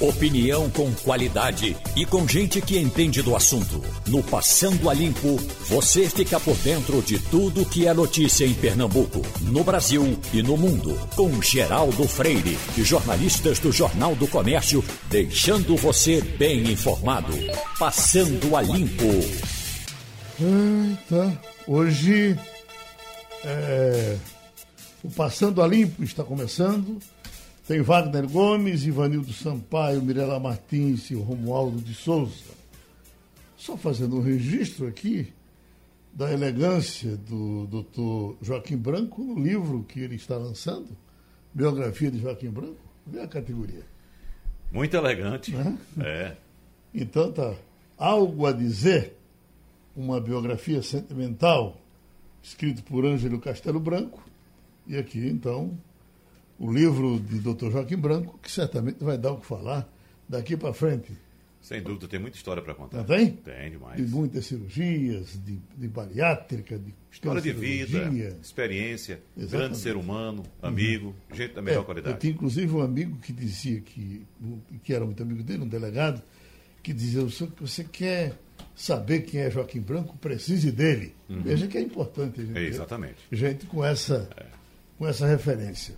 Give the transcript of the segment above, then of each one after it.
Opinião com qualidade e com gente que entende do assunto. No Passando a Limpo, você fica por dentro de tudo que é notícia em Pernambuco, no Brasil e no mundo. Com Geraldo Freire e jornalistas do Jornal do Comércio, deixando você bem informado. Passando a Limpo. Eita, hoje é, o Passando a Limpo está começando. Tem Wagner Gomes, Ivanildo Sampaio, Mirela Martins e o Romualdo de Souza. Só fazendo um registro aqui da elegância do doutor Joaquim Branco no livro que ele está lançando, Biografia de Joaquim Branco. Vê a categoria. Muito elegante. É. é. Então tá. Algo a dizer, uma biografia sentimental, escrito por Ângelo Castelo Branco. E aqui, então, o livro de Dr. Joaquim Branco, que certamente vai dar o que falar daqui para frente. Sem dúvida, tem muita história para contar. Não tem? Tem demais. De muitas cirurgias, de, de bariátrica, de história de vida, experiência, Exatamente. grande ser humano, amigo, uhum. gente da melhor é, qualidade. Eu tinha inclusive um amigo que dizia que, que era muito amigo dele, um delegado, que dizia: você quer saber quem é Joaquim Branco, precise dele. Uhum. Veja que é importante. Gente, é, exatamente. Gente com essa, é. com essa referência.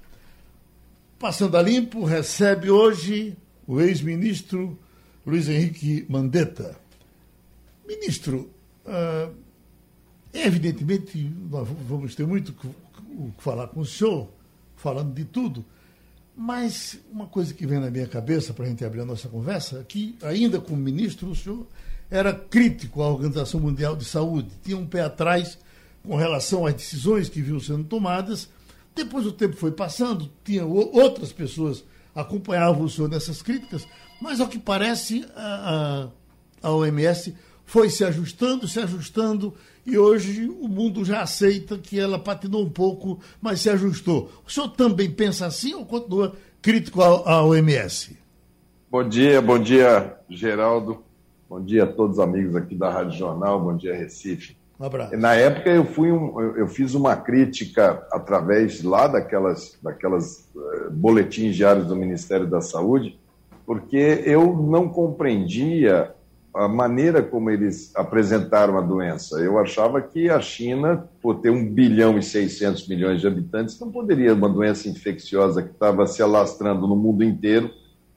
Passando a limpo, recebe hoje o ex-ministro Luiz Henrique Mandetta. Ministro, uh, evidentemente nós vamos ter muito o que falar com o senhor, falando de tudo, mas uma coisa que vem na minha cabeça para a gente abrir a nossa conversa, é que ainda como ministro, o senhor era crítico à Organização Mundial de Saúde, tinha um pé atrás com relação às decisões que vinham sendo tomadas depois o tempo foi passando, tinha outras pessoas acompanhavam o senhor nessas críticas, mas ao que parece a, a, a OMS foi se ajustando, se ajustando, e hoje o mundo já aceita que ela patinou um pouco, mas se ajustou. O senhor também pensa assim ou continua crítico à, OMS? Bom dia, bom dia, Geraldo. Bom dia a todos os amigos aqui da Rádio Jornal, bom dia, Recife. Um abraço. Na época eu fui um, eu fiz uma crítica através lá daquelas, daquelas uh, boletins diários do Ministério da Saúde, porque eu não compreendia a maneira como eles apresentaram a doença. Eu achava que a China, por ter 1 bilhão e 600 milhões de habitantes, não poderia, uma doença infecciosa que estava se alastrando no mundo inteiro,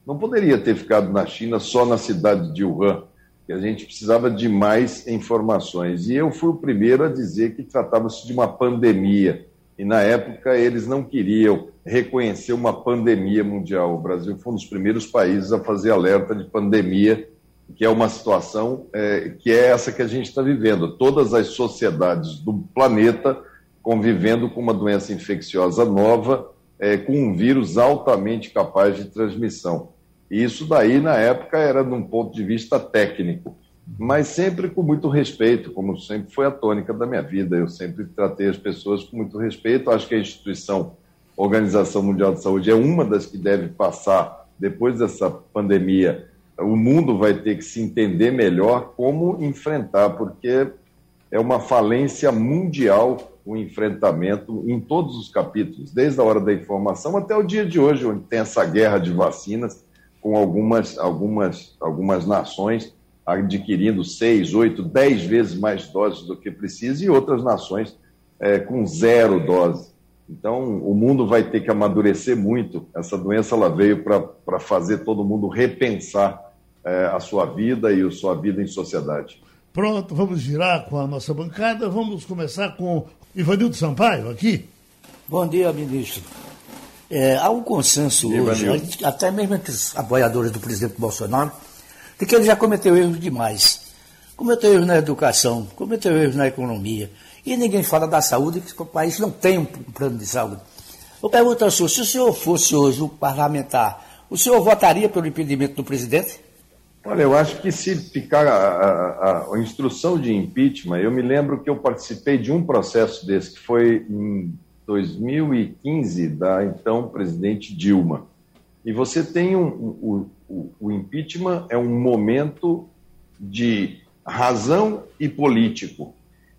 não poderia ter ficado na China, só na cidade de Wuhan que a gente precisava de mais informações. E eu fui o primeiro a dizer que tratava-se de uma pandemia. E na época eles não queriam reconhecer uma pandemia mundial. O Brasil foi um dos primeiros países a fazer alerta de pandemia, que é uma situação é, que é essa que a gente está vivendo. Todas as sociedades do planeta convivendo com uma doença infecciosa nova, é, com um vírus altamente capaz de transmissão. E isso daí, na época, era de um ponto de vista técnico, mas sempre com muito respeito, como sempre foi a tônica da minha vida. Eu sempre tratei as pessoas com muito respeito. Acho que a instituição Organização Mundial de Saúde é uma das que deve passar, depois dessa pandemia, o mundo vai ter que se entender melhor como enfrentar, porque é uma falência mundial o enfrentamento em todos os capítulos, desde a hora da informação até o dia de hoje, onde tem essa guerra de vacinas com algumas, algumas, algumas nações adquirindo seis, oito, dez vezes mais doses do que precisa e outras nações é, com zero dose. Então, o mundo vai ter que amadurecer muito. Essa doença ela veio para fazer todo mundo repensar é, a sua vida e a sua vida em sociedade. Pronto, vamos girar com a nossa bancada. Vamos começar com Ivanildo Sampaio aqui. Bom dia, ministro. É, há um consenso hoje, até mesmo entre os apoiadores do presidente Bolsonaro, de que ele já cometeu erros demais. Cometeu erros na educação, cometeu erros na economia. E ninguém fala da saúde, que o país não tem um plano de saúde. Eu pergunto ao senhor, se o senhor fosse hoje o parlamentar, o senhor votaria pelo impedimento do presidente? Olha, eu acho que se ficar a, a, a, instrução de impeachment, eu me lembro que eu participei de um processo desse, que foi em 2015 da então presidente Dilma. E você tem um, o, o impeachment é um momento de razão e político.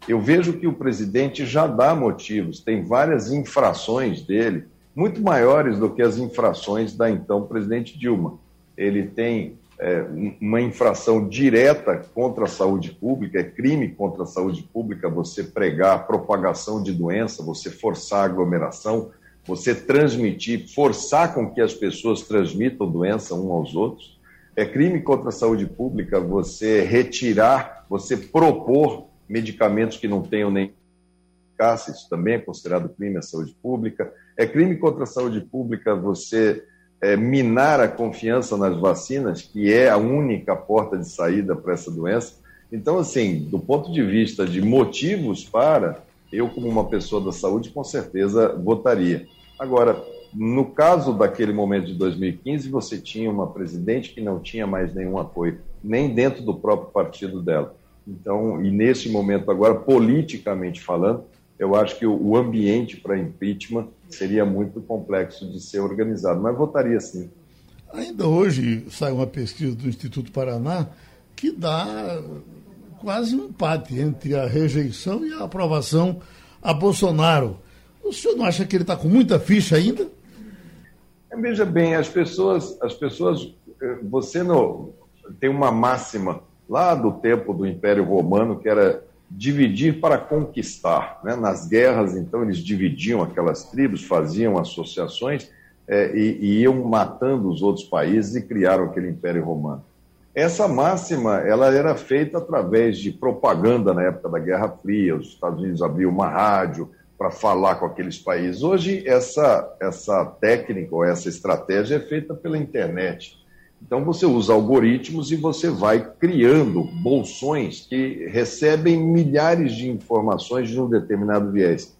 Eu vejo que o presidente já dá motivos, tem várias infrações dele, muito maiores do que as infrações da então presidente Dilma. ele tem é, uma infração direta contra a saúde pública, é crime contra a saúde pública você pregar a propagação de doença, você forçar a aglomeração, você transmitir, forçar com que as pessoas transmitam doença uns aos outros. É crime contra a saúde pública você retirar, você propor medicamentos que não tenham nem eficácia, isso também é considerado crime à saúde pública. É crime contra a saúde pública você é, minar a confiança nas vacinas, que é a única porta de saída para essa doença. Então, assim, do ponto de vista de motivos para, eu, como uma pessoa da saúde, com certeza votaria. Agora, no caso daquele momento de 2015, você tinha uma presidente que não tinha mais nenhum apoio, nem dentro do próprio partido dela. Então, e nesse momento agora, politicamente falando, eu acho que o ambiente para impeachment seria muito complexo de ser organizado, mas votaria sim. Ainda hoje sai uma pesquisa do Instituto Paraná que dá quase um empate entre a rejeição e a aprovação a Bolsonaro. O senhor não acha que ele está com muita ficha ainda? É, veja bem, as pessoas, as pessoas, eh, você não tem uma máxima lá do tempo do Império Romano que era dividir para conquistar. Né? Nas guerras, então, eles dividiam aquelas tribos, faziam associações é, e, e, iam matando os outros países e criaram aquele Império Romano. Essa máxima ela era feita através de propaganda na época da Guerra Fria. Os Estados Unidos abriam uma rádio para falar com aqueles países. Hoje, essa, essa técnica ou essa estratégia é feita pela internet. Então você usa algoritmos e você vai criando bolsões que recebem milhares de informações de um determinado viés.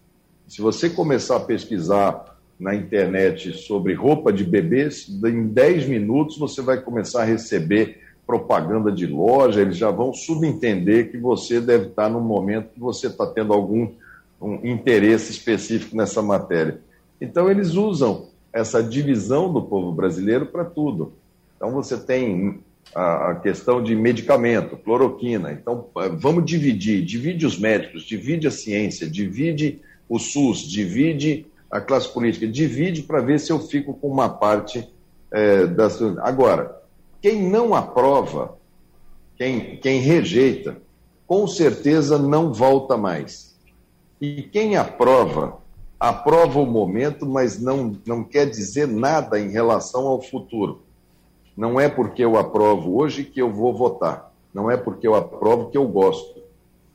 Se você começar a pesquisar na internet sobre roupa de bebês, em 10 minutos você vai começar a receber propaganda de loja, eles já vão subentender que você deve estar num momento que você está tendo algum um interesse específico nessa matéria. Então eles usam essa divisão do povo brasileiro para tudo. Então, você tem a questão de medicamento, cloroquina. Então, eh, vamos dividir, divide os médicos, divide a ciência, divide o SUS, divide a classe política, divide para ver se eu fico com uma parte é, das. Agora, quem não aprova, quem, quem rejeita, com certeza não volta mais. E quem aprova, aprova o momento, mas não, não quer dizer nada em relação ao futuro. Não é porque eu aprovo hoje que eu vou votar. Não é porque eu aprovo que eu gosto.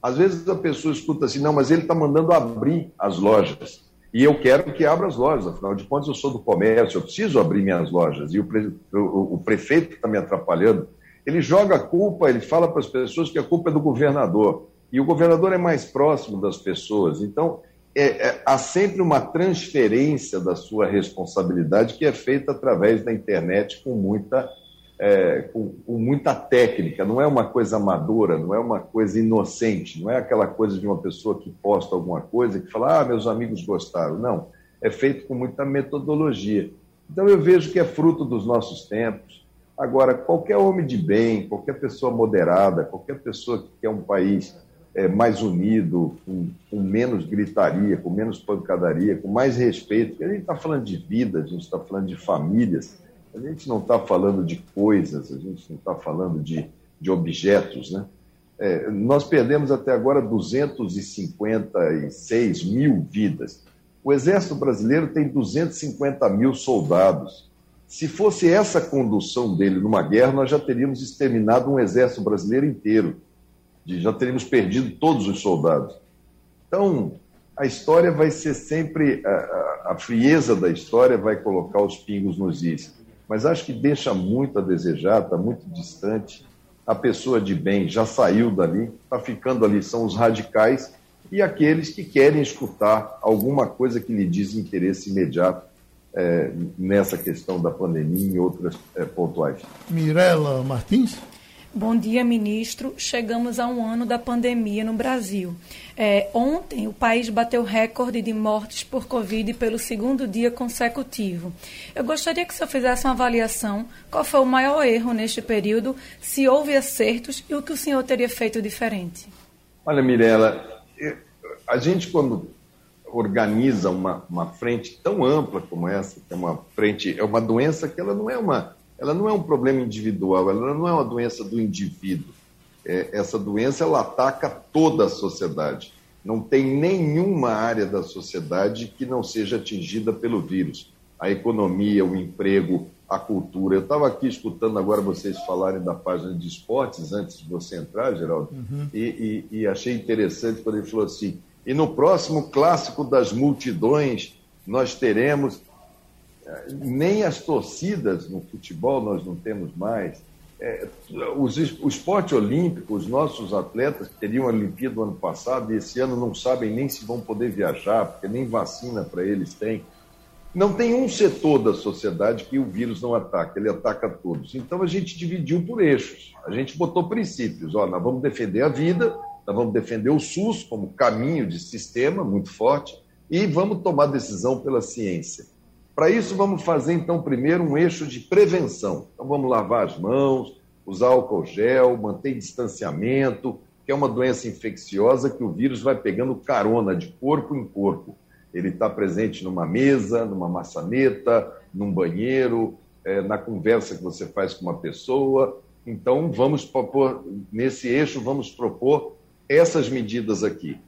Às vezes a pessoa escuta assim, não, mas ele está mandando abrir as lojas. E eu quero que abra as lojas, afinal de contas eu sou do comércio, eu preciso abrir minhas lojas. E o, pre... o prefeito está me atrapalhando. Ele joga a culpa, ele fala para as pessoas que a culpa é do governador. E o governador é mais próximo das pessoas. Então, é, é, há sempre uma transferência da sua responsabilidade que é feita através da internet com muita, é, com, com, muita técnica, não é uma coisa amadora, não é uma coisa inocente, não é aquela coisa de uma pessoa que posta alguma coisa que fala, ah, meus amigos gostaram. Não, é feito com muita metodologia. Então eu vejo que é fruto dos nossos tempos. Agora, qualquer homem de bem, qualquer pessoa moderada, qualquer pessoa que quer um país é, mais unido, com, com, menos gritaria, com menos pancadaria, com mais respeito. Porque a gente está falando de vida, a gente está falando de famílias, a gente não está falando de coisas, a gente não está falando de, de objetos, né? É, nós perdemos até agora 256 mil vidas. O Exército Brasileiro tem 250 mil soldados. Se fosse essa condução dele numa guerra, nós já teríamos exterminado um exército brasileiro inteiro de já teríamos perdido todos os soldados. Então, a história vai ser sempre, a, a, frieza da história vai colocar os pingos nos is. Mas acho que deixa muito a desejar, está muito distante. A pessoa de bem já saiu dali, está ficando ali, são os radicais e aqueles que querem escutar alguma coisa que lhe diz interesse imediato é, nessa questão da pandemia e outras é, pontuais. Mirela Martins? Bom dia, ministro. Chegamos a um ano da pandemia no Brasil. É, ontem, o país bateu recorde de mortes por Covid pelo segundo dia consecutivo. Eu gostaria que o senhor fizesse uma avaliação. Qual foi o maior erro neste período? Se houve acertos e o que o senhor teria feito diferente? Olha, Mirella, a gente, quando organiza uma, uma frente tão ampla como essa, que é uma frente, é uma doença que ela não é uma ela não é um problema individual, ela não é uma doença do indivíduo. É, essa doença ela ataca toda a sociedade. Não tem nenhuma área da sociedade que não seja atingida pelo vírus. A economia, o emprego, a cultura. Eu estava aqui escutando agora vocês falarem da página de esportes antes de você entrar, Geraldo, uhum. e, e, e achei interessante quando ele falou assim: e no próximo clássico das multidões nós teremos nem as torcidas no futebol nós não temos mais. É, os, o esporte olímpico, os nossos atletas que teriam a Olimpíada ano passado e esse ano não sabem nem se vão poder viajar, porque nem vacina para eles têm. Não tem um setor da sociedade que o vírus não ataca, ele ataca todos. Então a gente dividiu por eixos, a gente botou princípios. Ó, nós vamos defender a vida, nós vamos defender o SUS como caminho de sistema muito forte e vamos tomar decisão pela ciência. Para isso, vamos fazer então primeiro um eixo de prevenção. Então vamos lavar as mãos, usar álcool gel, manter distanciamento, que é uma doença infecciosa que o vírus vai pegando carona de corpo em corpo ele está presente numa mesa, numa maçaneta, num banheiro, é, na conversa que você faz com uma pessoa. Então, vamos propor, nesse eixo, vamos propor essas medidas aqui.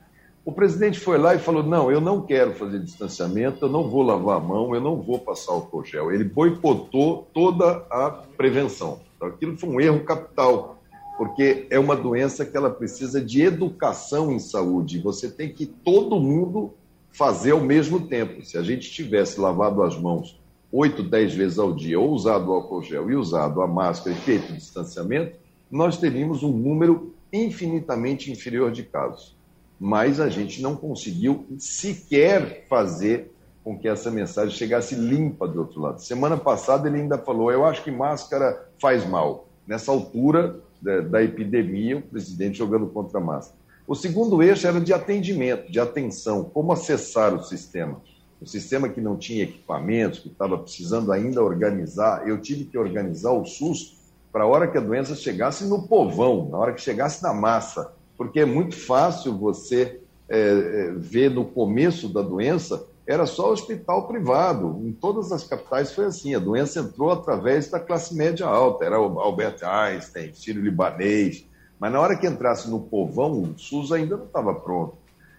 O presidente foi lá e falou: não, eu não quero fazer distanciamento, eu não vou lavar a mão, eu não vou passar o gel. Ele boicotou toda a prevenção. Então, aquilo foi um erro capital, porque é uma doença que ela precisa de educação em saúde. Você tem que todo mundo fazer ao mesmo tempo. Se a gente tivesse lavado as mãos oito, dez vezes ao dia, ou usado o álcool gel e usado a máscara e feito distanciamento, nós teríamos um número infinitamente inferior de casos. Mas a gente não conseguiu sequer fazer com que essa mensagem chegasse limpa do outro lado. Semana passada ele ainda falou: eu acho que máscara faz mal. Nessa altura da, da epidemia, o presidente jogando contra a máscara. O segundo eixo era de atendimento, de atenção, como acessar o sistema. O sistema que não tinha equipamentos, que estava precisando ainda organizar, eu tive que organizar o SUS para a hora que a doença chegasse no povão, na hora que chegasse na massa, porque é muito fácil você é, é, ver no começo da doença, era só hospital privado. Em todas as capitais foi assim. A doença entrou através da classe média alta. Era Albert Einstein, Sírio-Libanês, mas na hora que entrasse no povão, o SUS ainda não estava pronto.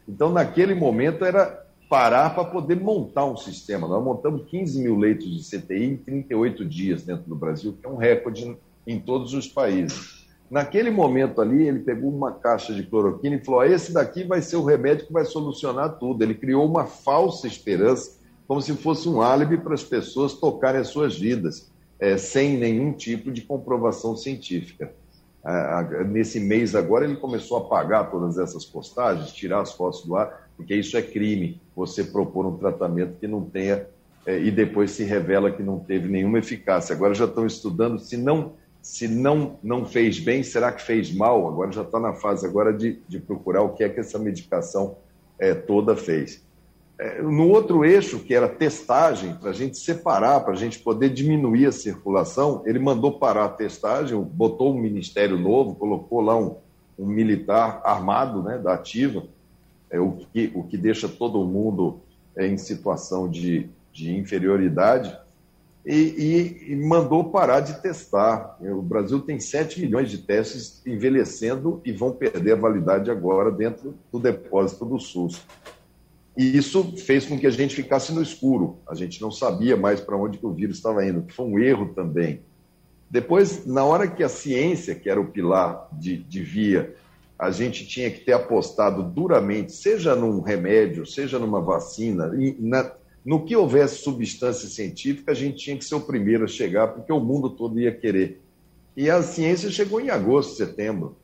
Então, naquele momento, era parar para poder montar um sistema. Nós montamos 15 mil leitos de CTI em 38 dias dentro do Brasil, que é um recorde em todos os países. Naquele momento ali, ele pegou uma caixa de cloroquina e falou: esse daqui vai ser o remédio que vai solucionar tudo. Ele criou uma falsa esperança, como se fosse um álibi para as pessoas tocarem as suas vidas, é, sem nenhum tipo de comprovação científica nesse mês agora ele começou a apagar todas essas postagens, tirar as fotos do ar, porque isso é crime, você propor um tratamento que não tenha é, e depois se revela que não teve nenhuma eficácia. Agora já estão estudando se não se não não fez bem, será que fez mal? Agora já está na fase agora de, de procurar o que é que essa medicação é, toda fez. É, no outro eixo, que era testagem, para a gente separar, para a gente poder diminuir a circulação, ele mandou parar a testagem, botou um ministério novo, colocou lá um, um militar armado né, da ativa, é, o, que, o que deixa todo mundo é, em situação de, de inferioridade, e, e, mandou parar de testar. O Brasil tem 7 milhões de testes envelhecendo e vão perder a validade agora dentro do depósito do SUS. E isso fez com que a gente ficasse no escuro. A gente não sabia mais para onde o vírus estava indo, foi um erro também. Depois, na hora que a ciência, que era o pilar de, de via, a gente tinha que ter apostado duramente, seja num remédio, seja numa vacina, e na, no que houvesse substância científica, a gente tinha que ser o primeiro a chegar, porque o mundo todo ia querer. E a ciência chegou em agosto, setembro.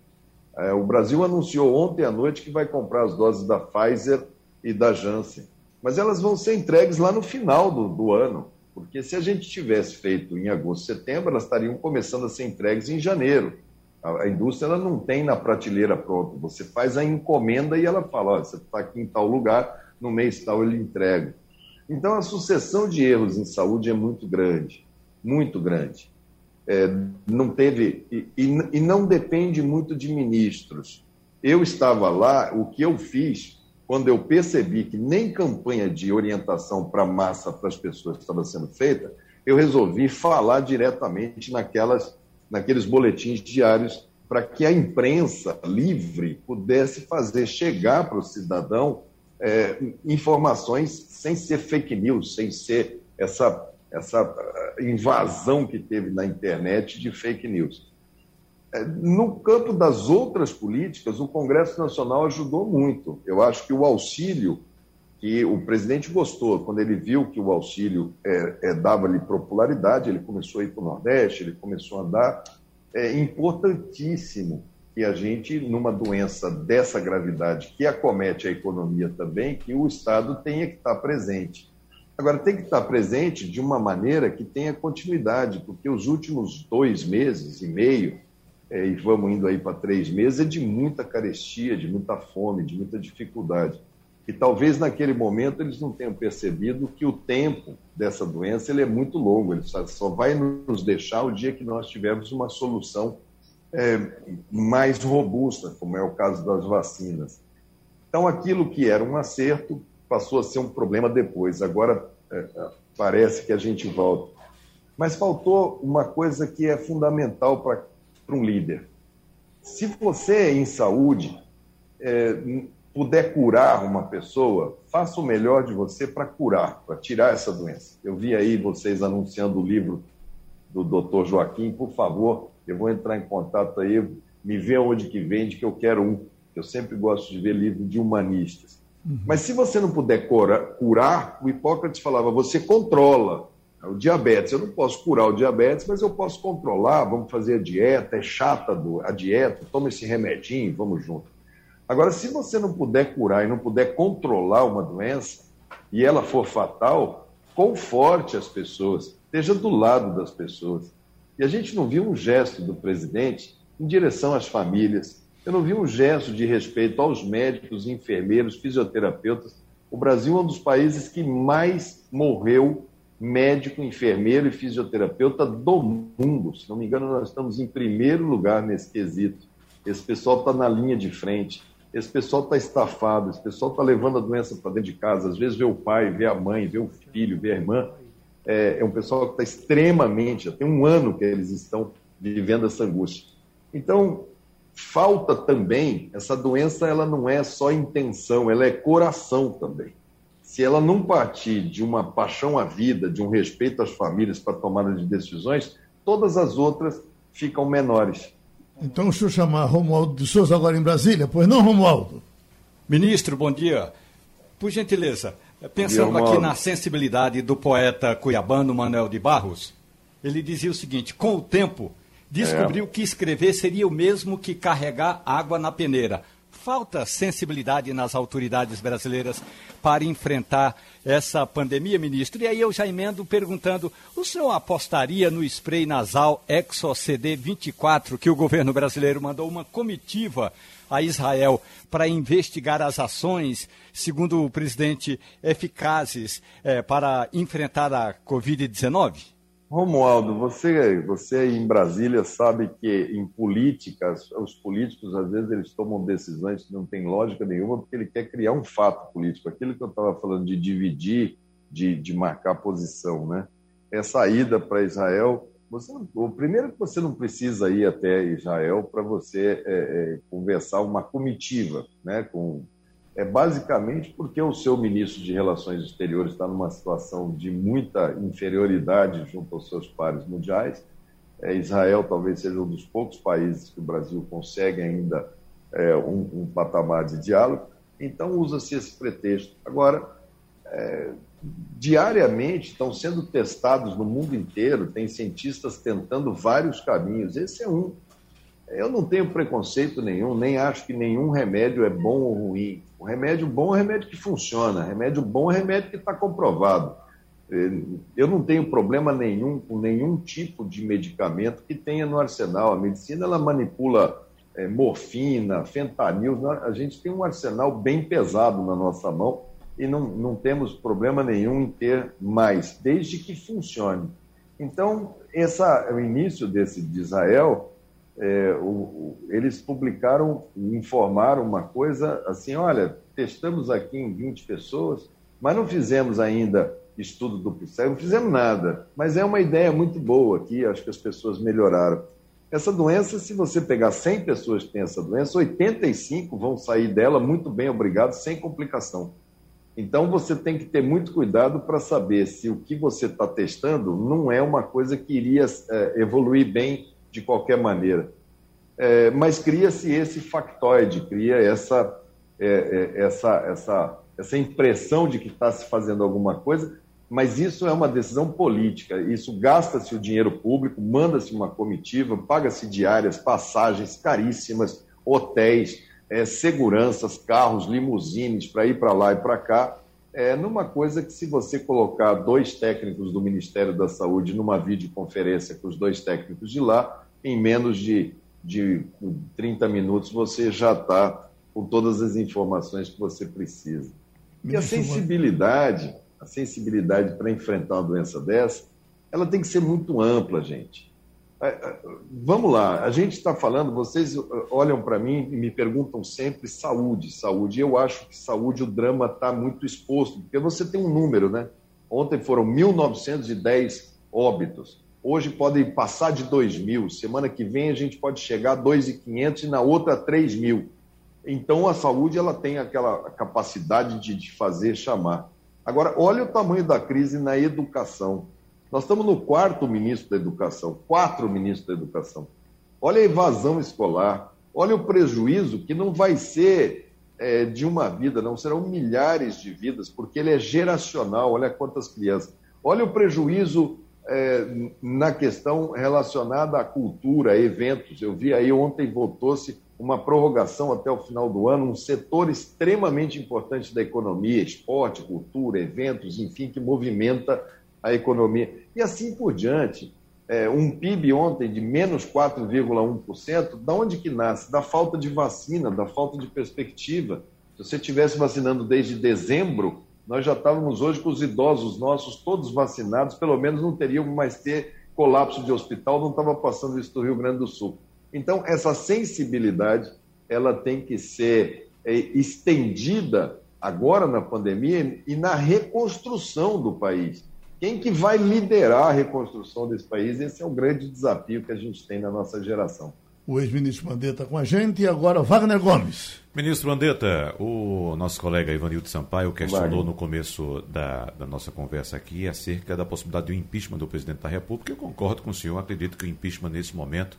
É, o Brasil anunciou ontem à noite que vai comprar as doses da Pfizer e da Janssen. Mas elas vão ser entregues lá no final do, do ano, porque se a gente tivesse feito em agosto, setembro, elas estariam começando a ser entregues em janeiro. A, a indústria ela não tem na prateleira pronta. Você faz a encomenda e ela fala: você está aqui em tal lugar, no mês tal ele entrega. Então a sucessão de erros em saúde é muito grande, muito grande. É, não teve e, e, não depende muito de ministros. Eu estava lá, o que eu fiz quando eu percebi que nem campanha de orientação para massa, para as pessoas estava sendo feita, eu resolvi falar diretamente naquelas, naqueles boletins diários para que a imprensa livre pudesse fazer chegar para o cidadão é, informações sem ser fake news, sem ser essa, essa uh, invasão que teve na internet de fake news. É, no campo das outras políticas, o Congresso Nacional ajudou muito. Eu acho que o auxílio que o presidente gostou, quando ele viu que o auxílio é, é, dava-lhe popularidade, ele começou a ir para o Nordeste, ele começou a dar. É importantíssimo que a gente, numa doença dessa gravidade que acomete a economia também, que o Estado tenha que estar presente. Agora, tem que estar presente de uma maneira que tenha continuidade, porque os últimos dois meses e meio é, e vamos indo aí para três meses, é de muita carestia, de muita fome, de muita dificuldade. E talvez naquele momento eles não tenham percebido que o tempo dessa doença ele é muito longo, ele só, vai nos deixar o dia que nós tivermos uma solução é, mais robusta, como é o caso das vacinas. Então, aquilo que era um acerto passou a ser um problema depois. Agora é, parece que a gente volta. Mas faltou uma coisa que é fundamental para um líder. Se você, em saúde, é, puder curar uma pessoa, faça o melhor de você para curar, para tirar essa doença. Eu vi aí vocês anunciando o livro do Dr. Joaquim, por favor, eu vou entrar em contato aí, me vê onde que vende, que eu quero um. Eu sempre gosto de ver livro de humanistas. Uhum. Mas se você não puder curar, o Hipócrates falava, você controla. O diabetes, eu não posso curar o diabetes, mas eu posso controlar, vamos fazer a dieta, é chata a dieta, toma esse remedinho, vamos junto. Agora, se você não puder curar e não puder controlar uma doença, e ela for fatal, conforte as pessoas, esteja do lado das pessoas. E a gente não viu um gesto do presidente em direção às famílias, eu não vi um gesto de respeito aos médicos, enfermeiros, fisioterapeutas. O Brasil é um dos países que mais morreu médico, enfermeiro e fisioterapeuta do mundo. Se não me engano, nós estamos em primeiro lugar nesse quesito. Esse pessoal está na linha de frente, esse pessoal está estafado, esse pessoal está levando a doença para dentro de casa. Às vezes vê o pai, vê a mãe, vê o filho, vê a irmã. É, é um pessoal que está extremamente, já tem um ano que eles estão vivendo essa angústia. Então, falta também, essa doença ela não é só intenção, ela é coração também se ela não partir de uma paixão à vida, de um respeito às famílias para tomada de decisões, todas as outras ficam menores. Então, deixa eu chamar Romualdo de Souza agora em Brasília. Pois não, Romualdo? Ministro, bom dia. Por gentileza, pensando dia, aqui na sensibilidade do poeta cuiabano Manuel de Barros, ele dizia o seguinte: com o tempo, descobriu é. que escrever seria o mesmo que carregar água na peneira falta sensibilidade nas autoridades brasileiras para enfrentar essa pandemia, ministro? E aí eu já emendo perguntando: o senhor apostaria no spray nasal ExoCD 24 que o governo brasileiro mandou uma comitiva a Israel para investigar as ações, segundo o presidente, eficazes é, para enfrentar a Covid-19? Romualdo, você, você em Brasília sabe que em políticas, os políticos às vezes eles tomam decisões que não têm lógica nenhuma porque ele quer criar um fato político. Aquilo que eu estava falando de dividir, de, de marcar posição, né? Essa ida para Israel, você, o primeiro que você não precisa ir até Israel para você é, é, conversar uma comitiva, né? Com é basicamente porque o seu ministro de Relações Exteriores está numa situação de muita inferioridade junto aos seus pares mundiais. É, Israel talvez seja um dos poucos países que o Brasil consegue ainda é, um, um, patamar de diálogo. Então usa-se esse pretexto. Agora, é, diariamente estão sendo testados no mundo inteiro, tem cientistas tentando vários caminhos. Esse é um. Eu não tenho preconceito nenhum, nem acho que nenhum remédio é bom ou ruim. O remédio bom é remédio que funciona, remédio bom é remédio que está comprovado. É, eu não tenho problema nenhum com nenhum tipo de medicamento que tenha no arsenal. A medicina ela manipula é, morfina, fentanil. A gente tem um arsenal bem pesado na nossa mão e não, não temos problema nenhum em ter mais, desde que funcione. Então, essa, o início desse de Israel é, o, o, eles publicaram, informaram uma coisa assim: olha, testamos aqui em 20 pessoas, mas não fizemos ainda estudo duplo cego, não fizemos nada. Mas é uma ideia muito boa aqui, acho que as pessoas melhoraram. Essa doença, se você pegar 100 pessoas que têm essa doença, 85 vão sair dela muito bem, obrigado, sem complicação. Então você tem que ter muito cuidado para saber se o que você está testando não é uma coisa que iria é, evoluir bem de qualquer maneira. É, mas cria-se esse factoide, cria essa, é, é essa, essa, essa impressão de que está se fazendo alguma coisa, mas isso é uma decisão política. Isso gasta-se o dinheiro público, manda-se uma comitiva, paga-se diárias, passagens caríssimas, hotéis, é, seguranças, carros, limusines para ir para lá e para cá. É, numa coisa que, se você colocar dois técnicos do Ministério da Saúde numa videoconferência com os dois técnicos de lá, em menos de, de 30 minutos você já está com todas as informações que você precisa. E a sensibilidade a sensibilidade para enfrentar uma doença dessa, ela tem que ser muito ampla, gente. É, é, vamos lá, a gente está falando, vocês olham para mim e me perguntam sempre saúde, saúde. Eu acho que saúde, o drama está muito exposto, porque você tem um número, né? Ontem foram 1.910 óbitos. Hoje podem passar de 2 mil. Semana que vem a gente pode chegar a 2.500 e na outra 3 mil. Então a saúde ela tem aquela capacidade de, de fazer chamar. Agora, olha o tamanho da crise na educação. Nós estamos no quarto ministro da Educação, quatro ministros da Educação. Olha a evasão escolar, olha o prejuízo que não vai ser é, de uma vida, não serão milhares de vidas, porque ele é geracional. Olha quantas crianças. Olha o prejuízo é, na questão relacionada à cultura, a eventos. Eu vi aí ontem votou-se uma prorrogação até o final do ano, um setor extremamente importante da economia, esporte, cultura, eventos, enfim, que movimenta a economia. E assim por diante. É, um PIB ontem de menos 4,1%, da onde que nasce? Da falta de vacina, da falta de perspectiva. Se você estivesse vacinando desde dezembro, nós já estávamos hoje com os idosos nossos todos vacinados, pelo menos não teríamos mais ter colapso de hospital, não estava passando isso do Rio Grande do Sul. Então, essa sensibilidade ela tem que ser é, estendida agora na pandemia e na reconstrução do país. Quem que vai liderar a reconstrução desse país? Esse é o grande desafio que a gente tem na nossa geração. O ex-ministro Mandetta com a gente e agora Wagner Gomes. Ministro Mandetta, o nosso colega Ivanildo Sampaio questionou Wagner. no começo da, da, nossa conversa aqui acerca da possibilidade do impeachment do presidente da República. Eu concordo com o senhor, acredito que o impeachment nesse momento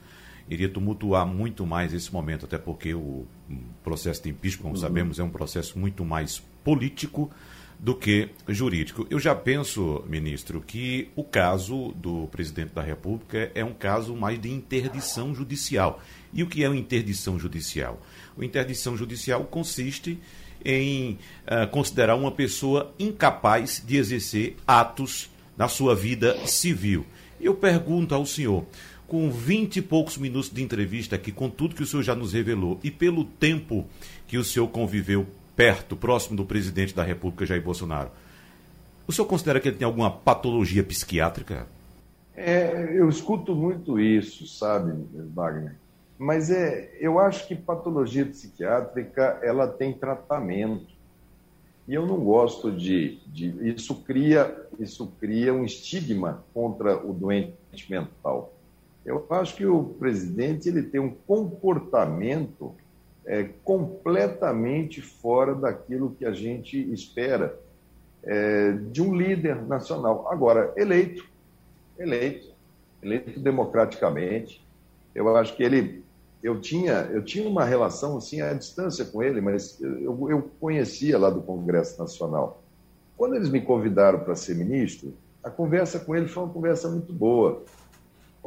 iria tumultuar muito mais esse momento, até porque o processo de impeachment, como uhum. sabemos, é um processo muito mais político do que jurídico. Eu já penso, ministro, que o caso do presidente da República é um caso mais de interdição judicial. E o que é uma interdição judicial? O interdição judicial consiste em uh, considerar uma pessoa incapaz de exercer atos na sua vida civil. Eu pergunto ao senhor, com vinte e poucos minutos de entrevista aqui, com tudo que o senhor já nos revelou e pelo tempo que o senhor conviveu perto, próximo do presidente da República, Jair Bolsonaro, o senhor considera que ele tem alguma patologia psiquiátrica? É, eu escuto muito isso, sabe, Wagner? Mas é, eu acho que patologia psiquiátrica ela tem tratamento. E eu não gosto de, de isso cria isso cria um estigma contra o doente mental. Eu acho que o presidente ele tem um comportamento é, completamente fora daquilo que a gente espera é, de um líder nacional. Agora, eleito, eleito, eleito democraticamente, eu acho que ele, eu tinha, eu tinha uma relação assim à distância com ele, mas eu, eu conhecia lá do Congresso Nacional. Quando eles me convidaram para ser ministro, a conversa com ele foi uma conversa muito boa.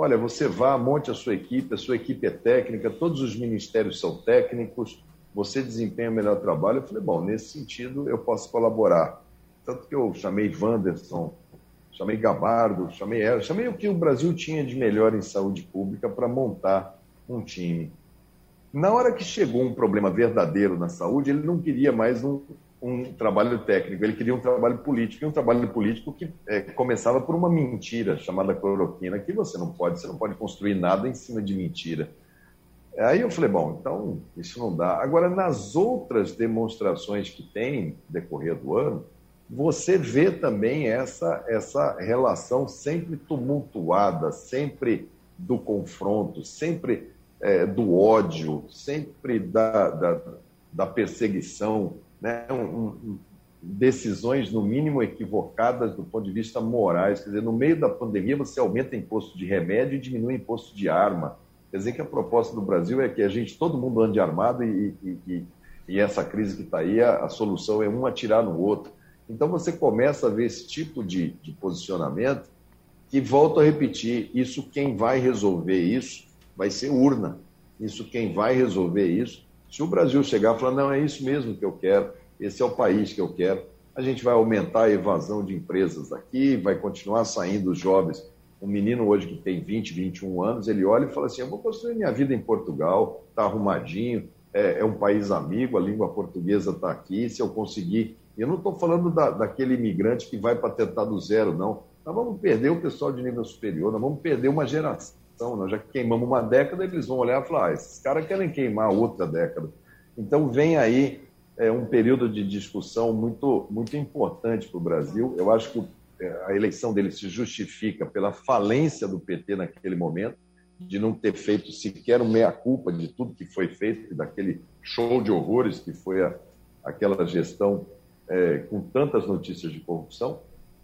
Olha, você vá, monte a sua equipe, a sua equipe é técnica, todos os ministérios são técnicos, você desempenha o melhor trabalho. Eu falei, bom, nesse sentido eu posso colaborar. Tanto que eu chamei Wanderson, chamei Gabardo, chamei ela, chamei o que o Brasil tinha de melhor em saúde pública para montar um time. Na hora que chegou um problema verdadeiro na saúde, ele não queria mais um, um trabalho técnico, ele queria um trabalho político, e um trabalho político que é, começava por uma mentira chamada cloroquina, que você não pode, você não pode construir nada em cima de mentira. Aí eu falei, bom, então isso não dá. Agora, nas outras demonstrações que tem decorrer do ano, você vê também essa, essa relação sempre tumultuada, sempre do confronto, sempre é, do ódio, sempre da, da, da perseguição, né? Um, um, decisões, no mínimo, equivocadas do ponto de vista morais. Quer dizer, no meio da pandemia, você aumenta imposto de remédio e diminui imposto de arma. Quer dizer que a proposta do Brasil é que a gente, todo mundo ande armado e, e, e, e essa crise que está aí, a, a, solução é um atirar no outro. Então você começa a ver esse tipo de, de posicionamento que, volto a repetir, isso quem vai resolver isso vai ser urna. Isso quem vai resolver isso. Se o Brasil chegar e falar, não, é isso mesmo que eu quero, esse é o país que eu quero, a gente vai aumentar a evasão de empresas daqui, vai continuar saindo os jovens. Um menino hoje que tem 20, 21 anos, ele olha e fala assim: eu vou construir minha vida em Portugal, está arrumadinho, é, é, um país amigo, a língua portuguesa está aqui, se eu conseguir. Eu não estou falando da, daquele imigrante que vai para tentar do zero, não. Nós vamos perder o pessoal de nível superior, nós vamos perder uma geração. Nós já queimamos uma década, eles vão olhar e falar: ah, esses caras querem queimar outra década. Então vem aí é, um período de discussão muito, muito importante para o Brasil. Eu acho que é, a eleição dele se justifica pela falência do PT naquele momento, de não ter feito sequer uma meia-culpa de tudo que foi feito, daquele show de horrores que foi a, aquela gestão é, com tantas notícias de corrupção.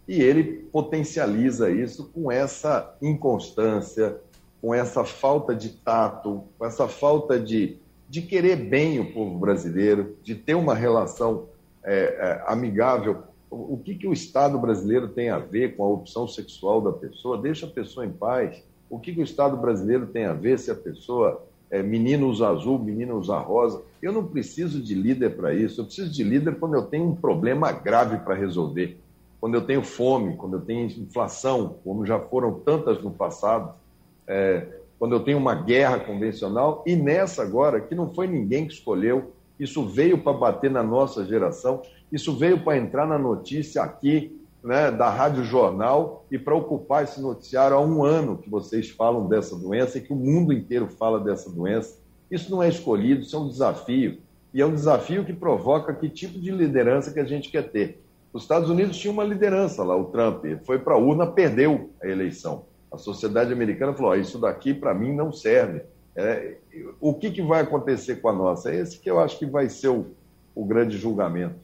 E ele potencializa isso com essa inconstância, com essa falta de tato, com essa falta de, de querer bem o povo brasileiro, de ter uma relação é, é, amigável. O, que, que o Estado brasileiro tem a ver com a opção sexual da pessoa? Deixa a pessoa em paz. O que, que o Estado brasileiro tem a ver se a pessoa é menino usa azul, menino usa rosa? Eu não preciso de líder para isso. Eu preciso de líder quando eu tenho um problema grave para resolver. Quando eu tenho fome, quando eu tenho inflação, como já foram tantas no passado. É, quando eu tenho uma guerra convencional, e nessa agora, que não foi ninguém que escolheu, isso veio para bater na nossa geração, isso veio para entrar na notícia aqui, né, da Rádio Jornal, e para ocupar esse noticiário há um ano que vocês falam dessa doença e que o mundo inteiro fala dessa doença. Isso não é escolhido, isso é um desafio. E é um desafio que provoca que tipo de liderança que a gente quer ter. Os Estados Unidos tinham uma liderança lá, o Trump, foi para a urna, perdeu a eleição. A sociedade americana falou: oh, isso daqui para mim não serve. É, o que, que vai acontecer com a nossa? É esse que eu acho que vai ser o, o grande julgamento.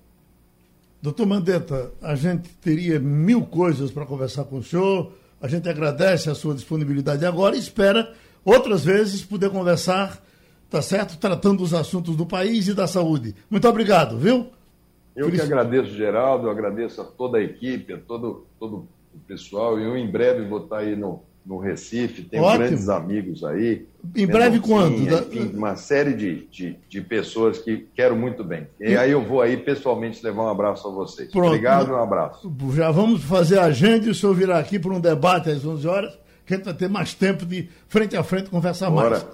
Doutor Mandetta, a gente teria mil coisas para conversar com o senhor. A gente agradece a sua disponibilidade agora e espera outras vezes poder conversar, tá certo? Tratando dos assuntos do país e da saúde. Muito obrigado, viu? Eu Feliz... que agradeço, Geraldo, eu agradeço a toda a equipe, a todo, todo o pessoal. Eu em breve vou estar aí no, no Recife, tenho Ótimo. grandes amigos aí. Em breve quando? Enfim, uma série de, de, de, pessoas que quero muito bem. E aí eu vou aí pessoalmente levar um abraço a vocês. Pronto. Obrigado e um abraço. Já vamos fazer a agenda e o senhor virá aqui para um debate às 11 horas, que a gente vai ter mais tempo de frente a frente conversar Bora. mais.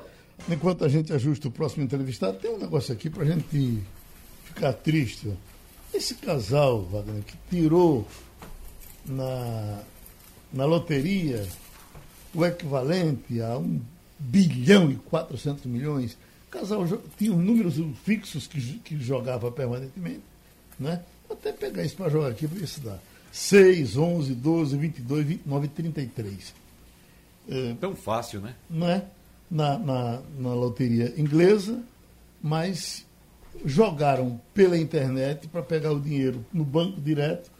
Enquanto a gente ajusta o próximo entrevistado, tem um negócio aqui para a gente ficar triste. Esse casal, Wagner, que tirou na, na loteria o equivalente a 1 bilhão e 400 milhões. O casal tinha números fixos que, que jogava permanentemente. Né? Vou até pegar isso para jogar aqui para ver se dá. 6, 11, 12, 22, 29 33. É, Tão fácil, né? Não é? Na, na, na loteria inglesa, mas jogaram pela internet para pegar o dinheiro no banco direto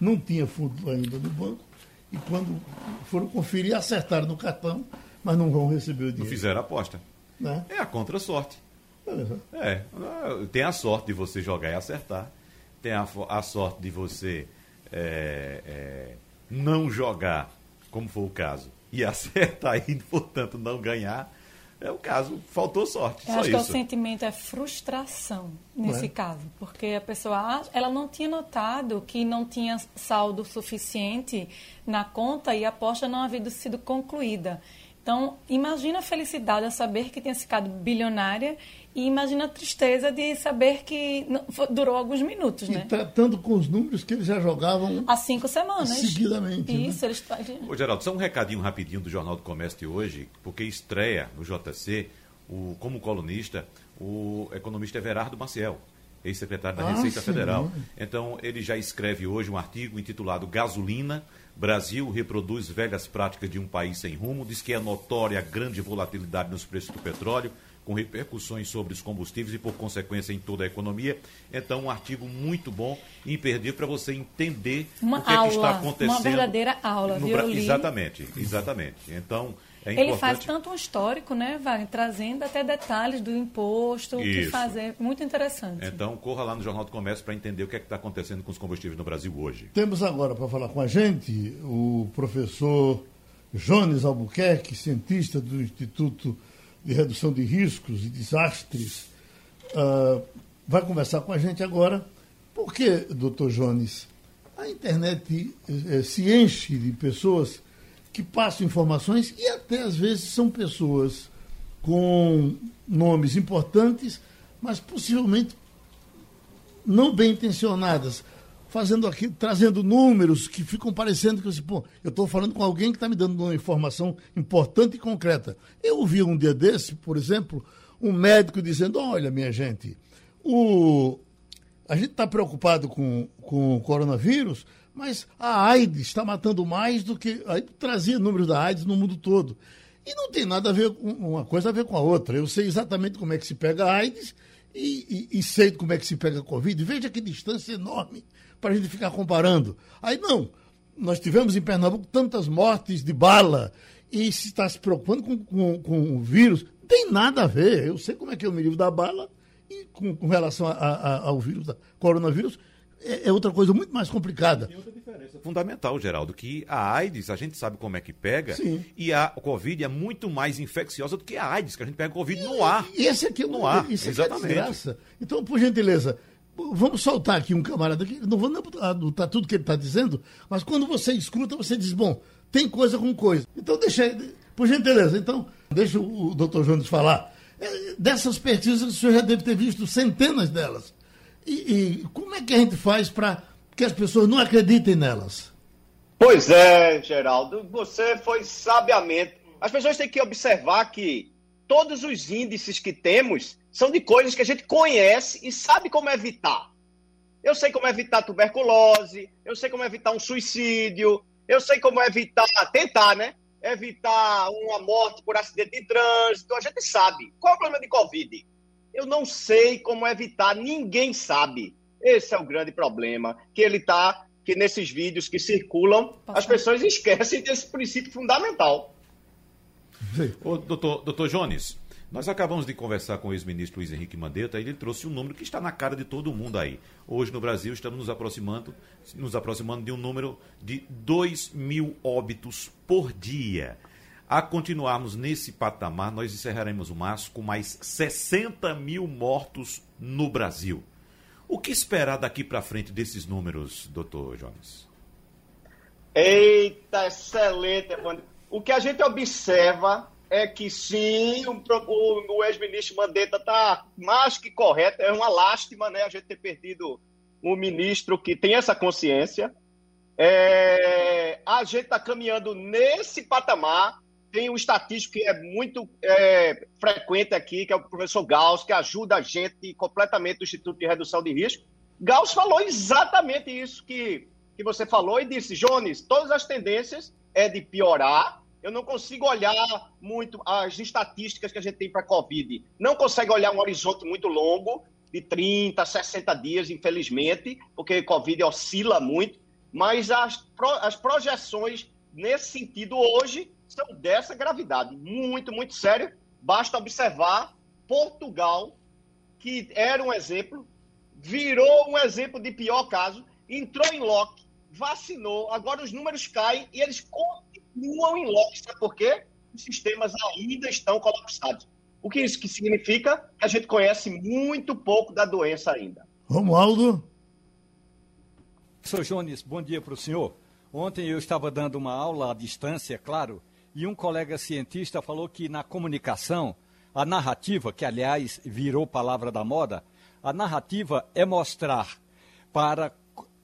não tinha fundo ainda no banco, e quando foram conferir, acertaram no cartão, mas não vão receber o dinheiro. Não fizeram a aposta. Né? É a contra-sorte. É, tem a sorte de você jogar e acertar, tem a, a sorte de você é, é, não jogar, como foi o caso, e acertar e, portanto, não ganhar. É o caso, faltou sorte. Eu acho isso. que o sentimento é frustração nesse é? caso, porque a pessoa ela não tinha notado que não tinha saldo suficiente na conta e a aposta não havia sido concluída. Então, imagina a felicidade a saber que tinha ficado bilionária e imagina a tristeza de saber que durou alguns minutos, e né? tratando com os números que eles já jogavam... Há cinco semanas. Seguidamente. Né? Isso, né? eles... Ô, Geraldo, só um recadinho rapidinho do Jornal do Comércio de hoje, porque estreia no JC, o, como colunista, o economista Everardo Maciel. ex-secretário da ah, Receita sim. Federal. Então, ele já escreve hoje um artigo intitulado Gasolina. Brasil reproduz velhas práticas de um país sem rumo, diz que é notória a grande volatilidade nos preços do petróleo, com repercussões sobre os combustíveis e, por consequência, em toda a economia. Então, um artigo muito bom e imperdível para você entender uma o que, aula, é que está acontecendo. Uma verdadeira aula, no, viu? Exatamente, exatamente. Então, é Ele faz tanto um histórico, né, Wagner, trazendo até detalhes do imposto, o que fazer. Muito interessante. Então, corra lá no Jornal do Comércio para entender o que é está acontecendo com os combustíveis no Brasil hoje. Temos agora para falar com a gente o professor Jones Albuquerque, cientista do Instituto de Redução de Riscos e Desastres. Uh, vai conversar com a gente agora. Por que, doutor Jones, a internet eh, se enche de pessoas que passam informações e até às vezes são pessoas com nomes importantes, mas possivelmente não bem intencionadas, fazendo aqui, trazendo números que ficam parecendo que pô, eu estou falando com alguém que está me dando uma informação importante e concreta. Eu ouvi um dia desse, por exemplo, um médico dizendo: olha, minha gente, o, a gente está preocupado com, com o coronavírus, mas a AIDS está matando mais do que. Aí trazia números da AIDS no mundo todo. E não tem nada a ver com uma coisa a ver com a outra. Eu sei exatamente como é que se pega a AIDS e, e, e sei como é que se pega a Covid. Veja que distância enorme para a gente ficar comparando. Aí não, nós tivemos em Pernambuco tantas mortes de bala e se está se preocupando com, com, com o vírus. Não tem nada a ver. Eu sei como é que eu me livro da bala e com, com relação a, a, ao vírus, da, coronavírus, é, é, outra coisa muito mais complicada. Tem outra diferença fundamental, Geraldo, que a AIDS, a gente sabe como é que pega, Sim. e a Covid é muito mais infecciosa do que a AIDS, que a gente pega Covid no ar. E esse aqui no ar, isso Exatamente. É então, por gentileza, vamos soltar aqui um camarada aqui, não vou anotar tudo que ele está dizendo, mas quando você escuta, você diz, bom, tem coisa com coisa. Então, deixa, por gentileza, então, deixa o doutor Jones falar. É, dessas pesquisas, o senhor já deve ter visto centenas delas. E, e como é que a gente faz para que as pessoas não acreditem nelas? Pois é, Geraldo, você foi sabiamente. As pessoas têm que observar que todos os índices que temos são de coisas que a gente conhece e sabe como evitar. Eu sei como evitar tuberculose, eu sei como evitar um suicídio, eu sei como evitar, tentar, né? Evitar uma morte por acidente de trânsito, a gente sabe. Qual é o problema de Covid? Eu não sei como evitar, ninguém sabe. Esse é o grande problema, que ele está, que nesses vídeos que circulam, as pessoas esquecem desse princípio fundamental. Ô, doutor, doutor Jones, nós acabamos de conversar com o ex-ministro Luiz Henrique Mandetta e ele trouxe um número que está na cara de todo mundo aí. Hoje no Brasil estamos nos aproximando, nos aproximando de um número de 2 mil óbitos por dia. A continuarmos nesse patamar, nós encerraremos o março com mais 60 mil mortos no Brasil. O que esperar daqui para frente desses números, doutor Jones? Eita, excelente, Evandro. O que a gente observa é que sim, o, o, o ex-ministro Mandetta está mais que correto. É uma lástima né, a gente ter perdido um ministro que tem essa consciência. É, a gente está caminhando nesse patamar tem um estatístico que é muito é, frequente aqui, que é o professor Gauss, que ajuda a gente completamente do Instituto de Redução de Risco. Gauss falou exatamente isso que, que você falou e disse, Jones, todas as tendências é de piorar. Eu não consigo olhar muito as estatísticas que a gente tem para a Covid. Não consegue olhar um horizonte muito longo, de 30, 60 dias, infelizmente, porque Covid oscila muito. Mas as, as projeções nesse sentido hoje são dessa gravidade, muito, muito sério. Basta observar Portugal, que era um exemplo, virou um exemplo de pior caso, entrou em lock, vacinou, agora os números caem e eles continuam em lock. Sabe por quê? Os sistemas ainda estão colapsados. O que isso que significa? Que a gente conhece muito pouco da doença ainda. Romualdo? Sr. Jones, bom dia para o senhor. Ontem eu estava dando uma aula à distância, claro, e um colega cientista falou que na comunicação, a narrativa, que aliás virou palavra da moda, a narrativa é mostrar para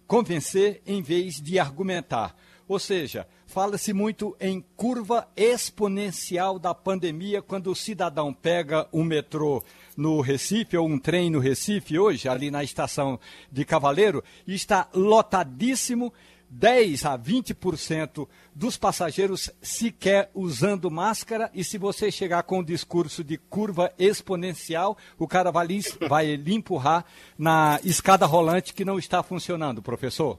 convencer em vez de argumentar. Ou seja, fala-se muito em curva exponencial da pandemia quando o cidadão pega um metrô no Recife ou um trem no Recife hoje, ali na estação de Cavaleiro, e está lotadíssimo 10 a 20% dos passageiros sequer usando máscara e se você chegar com o discurso de curva exponencial, o cara vai vai lhe empurrar na escada rolante que não está funcionando, professor.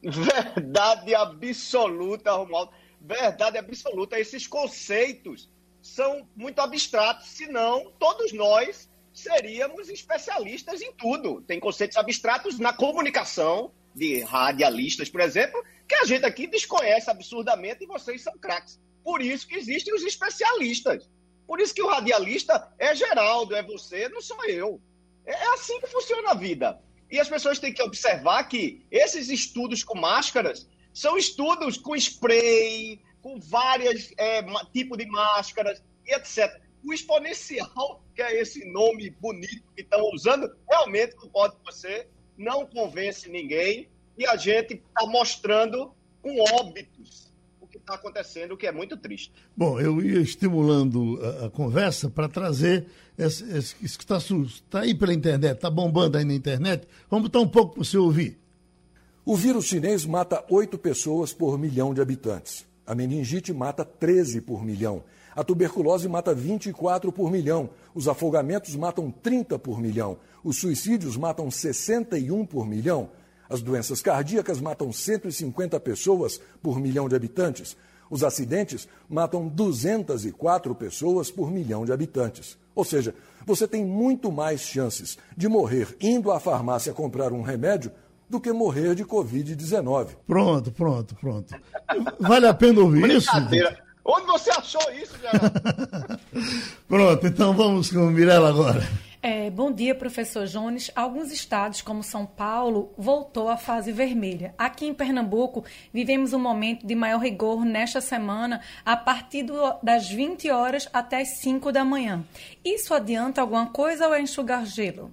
Verdade absoluta, Romualdo. Verdade absoluta. Esses conceitos são muito abstratos, senão todos nós seríamos especialistas em tudo. Tem conceitos abstratos na comunicação, de radialistas, por exemplo, que a gente aqui desconhece absurdamente e vocês são craques. Por isso que existem os especialistas. Por isso que o radialista é Geraldo, é você, não sou eu. É, é assim que funciona a vida. E as pessoas têm que observar que esses estudos com máscaras são estudos com spray, com vários é, tipos de máscaras e etc. O exponencial, que é esse nome bonito que estão usando, realmente não pode ser não convence ninguém e a gente está mostrando com óbitos o que está acontecendo, o que é muito triste. Bom, eu ia estimulando a, a conversa para trazer esse, esse, isso que está tá aí pela internet, está bombando aí na internet. Vamos botar um pouco para você ouvir. O vírus chinês mata 8 pessoas por milhão de habitantes. A meningite mata 13 por milhão. A tuberculose mata 24 por milhão. Os afogamentos matam 30 por milhão. Os suicídios matam 61 por milhão. As doenças cardíacas matam 150 pessoas por milhão de habitantes. Os acidentes matam 204 pessoas por milhão de habitantes. Ou seja, você tem muito mais chances de morrer indo à farmácia comprar um remédio do que morrer de Covid-19. Pronto, pronto, pronto. Vale a pena ouvir isso? Onde você achou isso, Geraldo? pronto, então vamos com o Mirella agora. É, bom dia, professor Jones. Alguns estados, como São Paulo, voltou à fase vermelha. Aqui em Pernambuco, vivemos um momento de maior rigor nesta semana, a partir do, das 20 horas até as 5 da manhã. Isso adianta alguma coisa ou é enxugar gelo?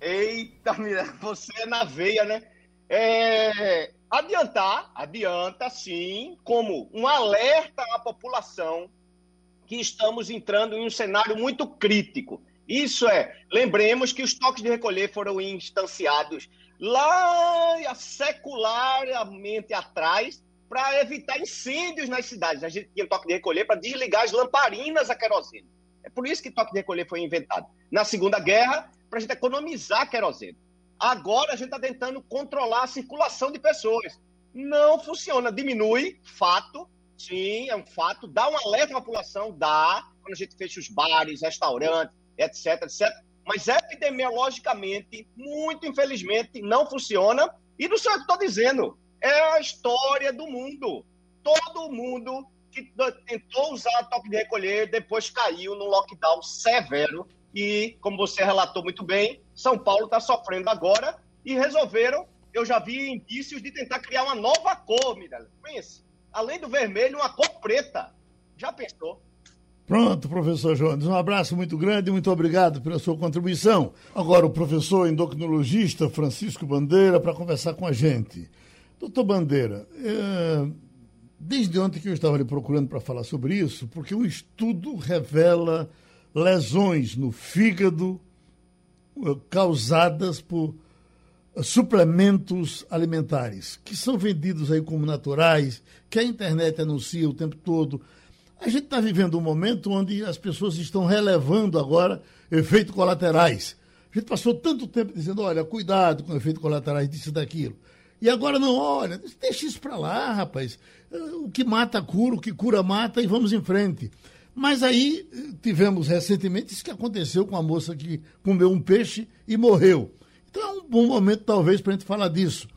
Eita, Mira, você é na veia, né? É, adiantar, adianta sim, como um alerta à população que estamos entrando em um cenário muito crítico. Isso é, lembremos que os toques de recolher foram instanciados lá secularmente atrás para evitar incêndios nas cidades. A gente tinha toque de recolher para desligar as lamparinas a querosene. É por isso que toque de recolher foi inventado. Na Segunda Guerra, para a gente economizar querosene. Agora a gente está tentando controlar a circulação de pessoas. Não funciona. Diminui, fato, sim, é um fato. Dá um alerta à população, dá. Quando a gente fecha os bares, restaurantes, etc, etc. Mas epidemiologicamente, muito infelizmente, não funciona. E não sei que estou dizendo. É a história do mundo. Todo mundo que tentou usar toque de recolher depois caiu num lockdown severo. E, como você relatou muito bem, São Paulo está sofrendo agora e resolveram. Eu já vi indícios de tentar criar uma nova cor, Mirella. Pense, além do vermelho, uma cor preta. Já pensou? Pronto, professor Jones, um abraço muito grande e muito obrigado pela sua contribuição. Agora o professor endocrinologista Francisco Bandeira para conversar com a gente. Doutor Bandeira, é, desde ontem que eu estava ali procurando para falar sobre isso, porque o estudo revela lesões no fígado eh, causadas por suplementos alimentares, que são vendidos aí como naturais, que a internet anuncia o tempo todo a gente está vivendo um momento onde as pessoas estão relevando agora efeitos colaterais. A gente passou tanto tempo dizendo, olha, cuidado com efeitos colaterais disso e daquilo. E agora não, olha, deixa isso para lá, rapaz. O que mata cura, o que cura mata e vamos em frente. Mas aí tivemos recentemente isso que aconteceu com a moça que comeu um peixe e morreu. Então é um bom momento, talvez, para a gente falar disso.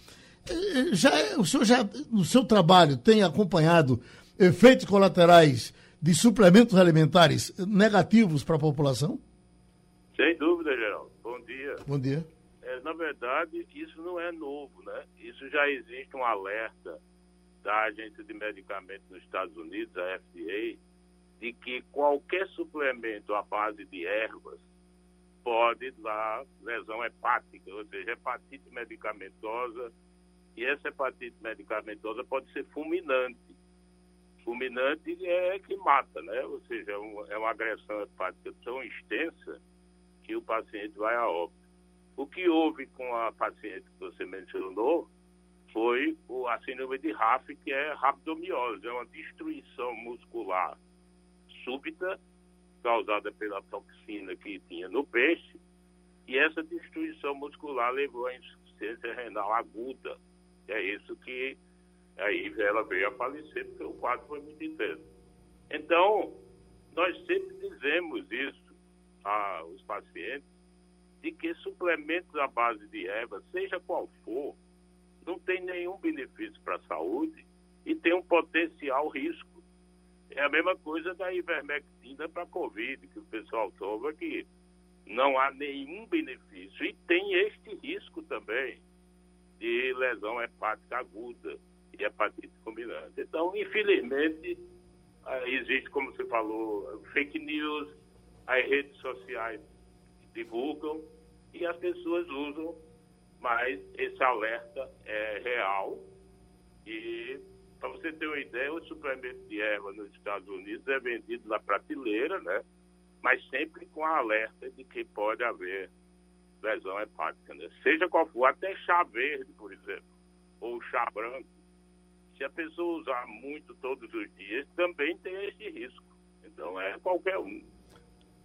Eh, já, o senhor já, no seu trabalho, tem acompanhado efeitos colaterais de suplementos alimentares negativos para a população? Sem dúvida, Geraldo. Bom dia. Bom dia. É, na verdade, isso não é novo, né? Isso já existe um alerta da Agência de Medicamentos nos Estados Unidos, a FDA, de que qualquer suplemento à base de ervas pode dar lesão hepática, ou seja, hepatite medicamentosa E essa hepatite medicamentosa pode ser fulminante. Fulminante é que mata, né? Ou seja, é uma, é uma agressão hepática tão extensa que o paciente vai a óbito. O que houve com a paciente que você mencionou foi a síndrome de RAF, que é rabdomiose, é uma destruição muscular súbita causada pela toxina que tinha no peixe, e essa destruição muscular levou à insuficiência renal aguda. É isso que aí ela veio a falecer, porque o quadro foi muito intenso. Então, nós sempre dizemos isso aos pacientes, de que suplementos à base de erva, seja qual for, não tem nenhum benefício para a saúde e tem um potencial risco. É a mesma coisa da ivermectina para Covid, que o pessoal toma que não há nenhum benefício. E tem este risco também de lesão hepática aguda e hepatite fulminante. Então, infelizmente, ah, existe, como você falou, fake news, as redes sociais divulgam e as pessoas usam, mas esse alerta é real. E, para você ter uma ideia, o suplemento de erva nos Estados Unidos é vendido na prateleira, né? mas sempre com alerta de que pode haver lesão hepática, né? seja qual for, até chá verde, por exemplo, ou chá branco. Se a pessoa usar muito todos os dias, também tem esse risco. Então é qualquer um.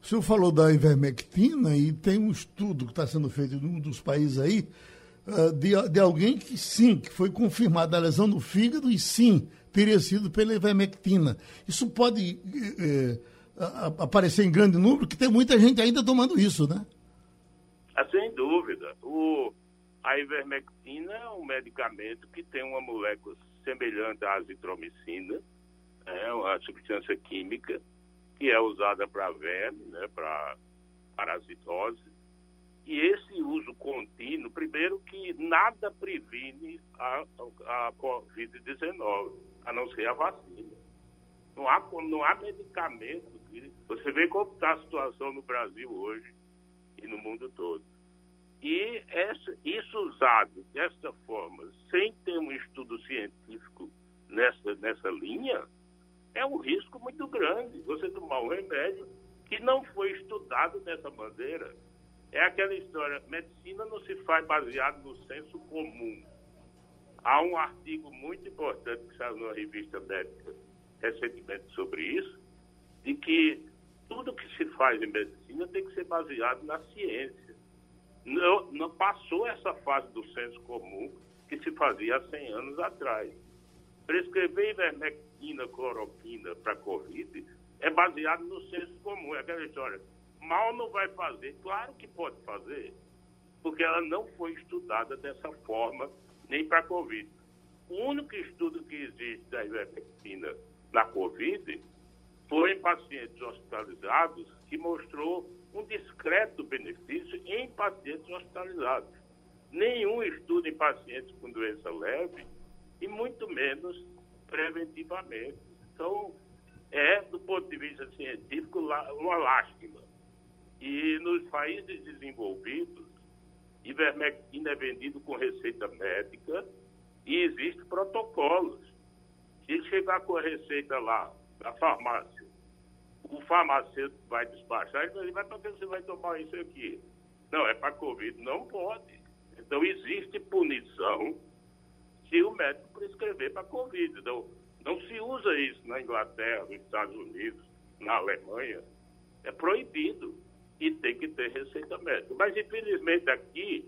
O senhor falou da ivermectina e tem um estudo que está sendo feito em um dos países aí, de, de alguém que sim, que foi confirmada a lesão no fígado e sim, teria sido pela ivermectina. Isso pode eh, aparecer em grande número, que tem muita gente ainda tomando isso, né? Ah, sem dúvida. O, a ivermectina é um medicamento que tem uma molécula semelhante à azitromicina, é uma substância química que é usada para verme, né, para parasitose. E esse uso contínuo, primeiro que nada previne a, a Covid-19, a não ser a vacina. Não há, não há medicamento. Que, você vê como está a situação no Brasil hoje e no mundo todo. E essa, isso usado dessa forma, sem ter um estudo científico nessa, nessa linha, é um risco muito grande. Você tomar um remédio que não foi estudado dessa maneira. É aquela história, medicina não se faz baseado no senso comum. Há um artigo muito importante que saiu numa revista médica recentemente sobre isso, de que tudo que se faz em medicina tem que ser baseado na ciência. Não, não passou essa fase do senso comum que se fazia há 100 anos atrás. Prescrever ivermectina, cloroquina para Covid é baseado no senso comum. É aquela história. Mal não vai fazer. Claro que pode fazer, porque ela não foi estudada dessa forma nem para Covid. O único estudo que existe da ivermectina na Covid foi em pacientes hospitalizados que mostrou um discreto benefício em pacientes hospitalizados. Nenhum estudo em pacientes com doença leve e muito menos preventivamente. Então, é, do ponto de vista científico, uma lástima. E nos países desenvolvidos, ivermectina é vendido com receita médica e existem protocolos. Se chegar com a receita lá na farmácia, o farmacêutico vai despachar e vai para que você vai tomar isso aqui? Não, é para Covid. Não pode. Então, existe punição se o médico prescrever para Covid. Então, não se usa isso na Inglaterra, nos Estados Unidos, na Alemanha. É proibido e tem que ter receita médica. Mas, infelizmente, aqui,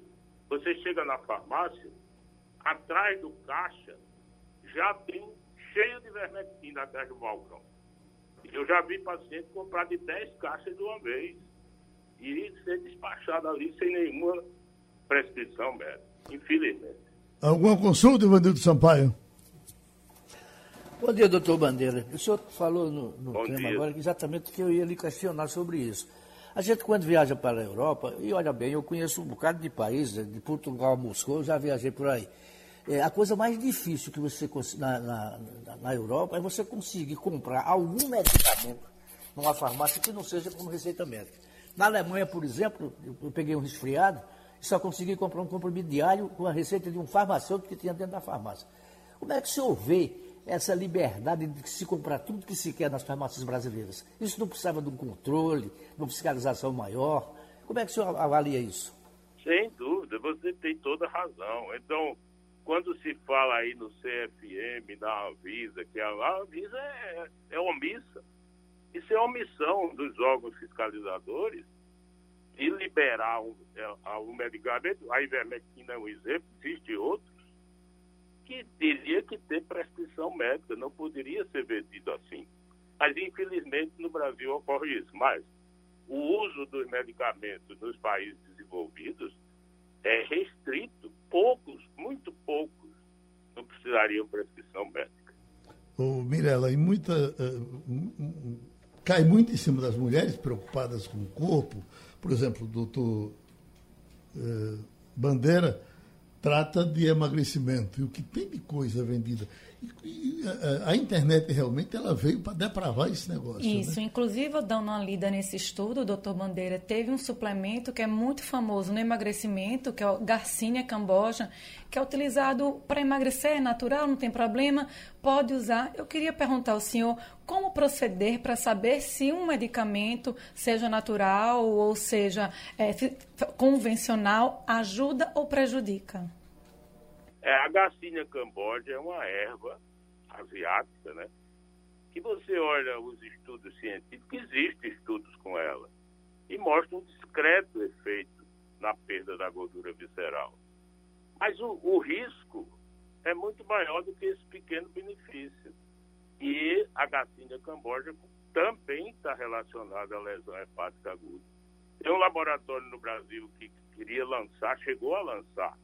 você chega na farmácia, atrás do caixa, já tem cheio de vermectina atrás do balcão. Eu já vi paciente comprar de 10 caixas de uma vez e ser despachado ali sem nenhuma prescrição médica, infelizmente. Alguma consulta, Ivanildo Sampaio? Bom dia, doutor Bandeira. O senhor falou no, no tema dia. agora exatamente que eu ia lhe questionar sobre isso. A gente, quando viaja para a Europa, e olha bem, eu conheço um bocado de países, de Portugal a Moscou, eu já viajei por aí. É, a coisa mais difícil que você na, na, na Europa é você conseguir comprar algum medicamento numa farmácia que não seja como receita médica. Na Alemanha, por exemplo, eu peguei um resfriado, só conseguia comprar um comprimido diário com a receita de um farmacêutico que tinha dentro da farmácia. Como é que o senhor vê essa liberdade de se comprar tudo que se quer nas farmácias brasileiras? Isso não precisava de um controle, de uma fiscalização maior? Como é que o senhor avalia isso? Sem dúvida, você tem toda razão. Então, quando se fala aí no CFM, na Anvisa, que a Anvisa é, é omissa. Isso é omissão dos órgãos fiscalizadores de liberar um, é, um medicamento, a ivermectina é um exemplo, existe outros, que teria que ter prescrição médica, não poderia ser vendido assim. Mas, infelizmente, no Brasil ocorre isso. Mas o uso dos medicamentos nos países desenvolvidos é restrito. Poucos, muito poucos, não precisariam prescrição médica. Ô, Mirella, e muita. Uh, cai muito em cima das mulheres preocupadas com o corpo. Por exemplo, o doutor uh, Bandeira trata de emagrecimento. E o que tem de coisa vendida a, internet realmente ela veio para depravar esse negócio. Isso, né? inclusive dando uma lida nesse estudo, o doutor Bandeira teve um suplemento que é muito famoso no emagrecimento, que é o Garcinia camboja, que é utilizado para emagrecer, é natural, não tem problema, pode usar. Eu queria perguntar ao senhor como proceder para saber se um medicamento, seja natural ou seja é, convencional, ajuda ou prejudica. É, a Garcinia camboja é uma erva asiática, né? Que você olha os estudos científicos, existem estudos com ela, e mostram um discreto efeito na perda da gordura visceral. Mas o, o risco é muito maior do que esse pequeno benefício. E a Garcinia camboja também está relacionada à lesão hepática aguda. Tem um laboratório no Brasil que queria lançar, chegou a lançar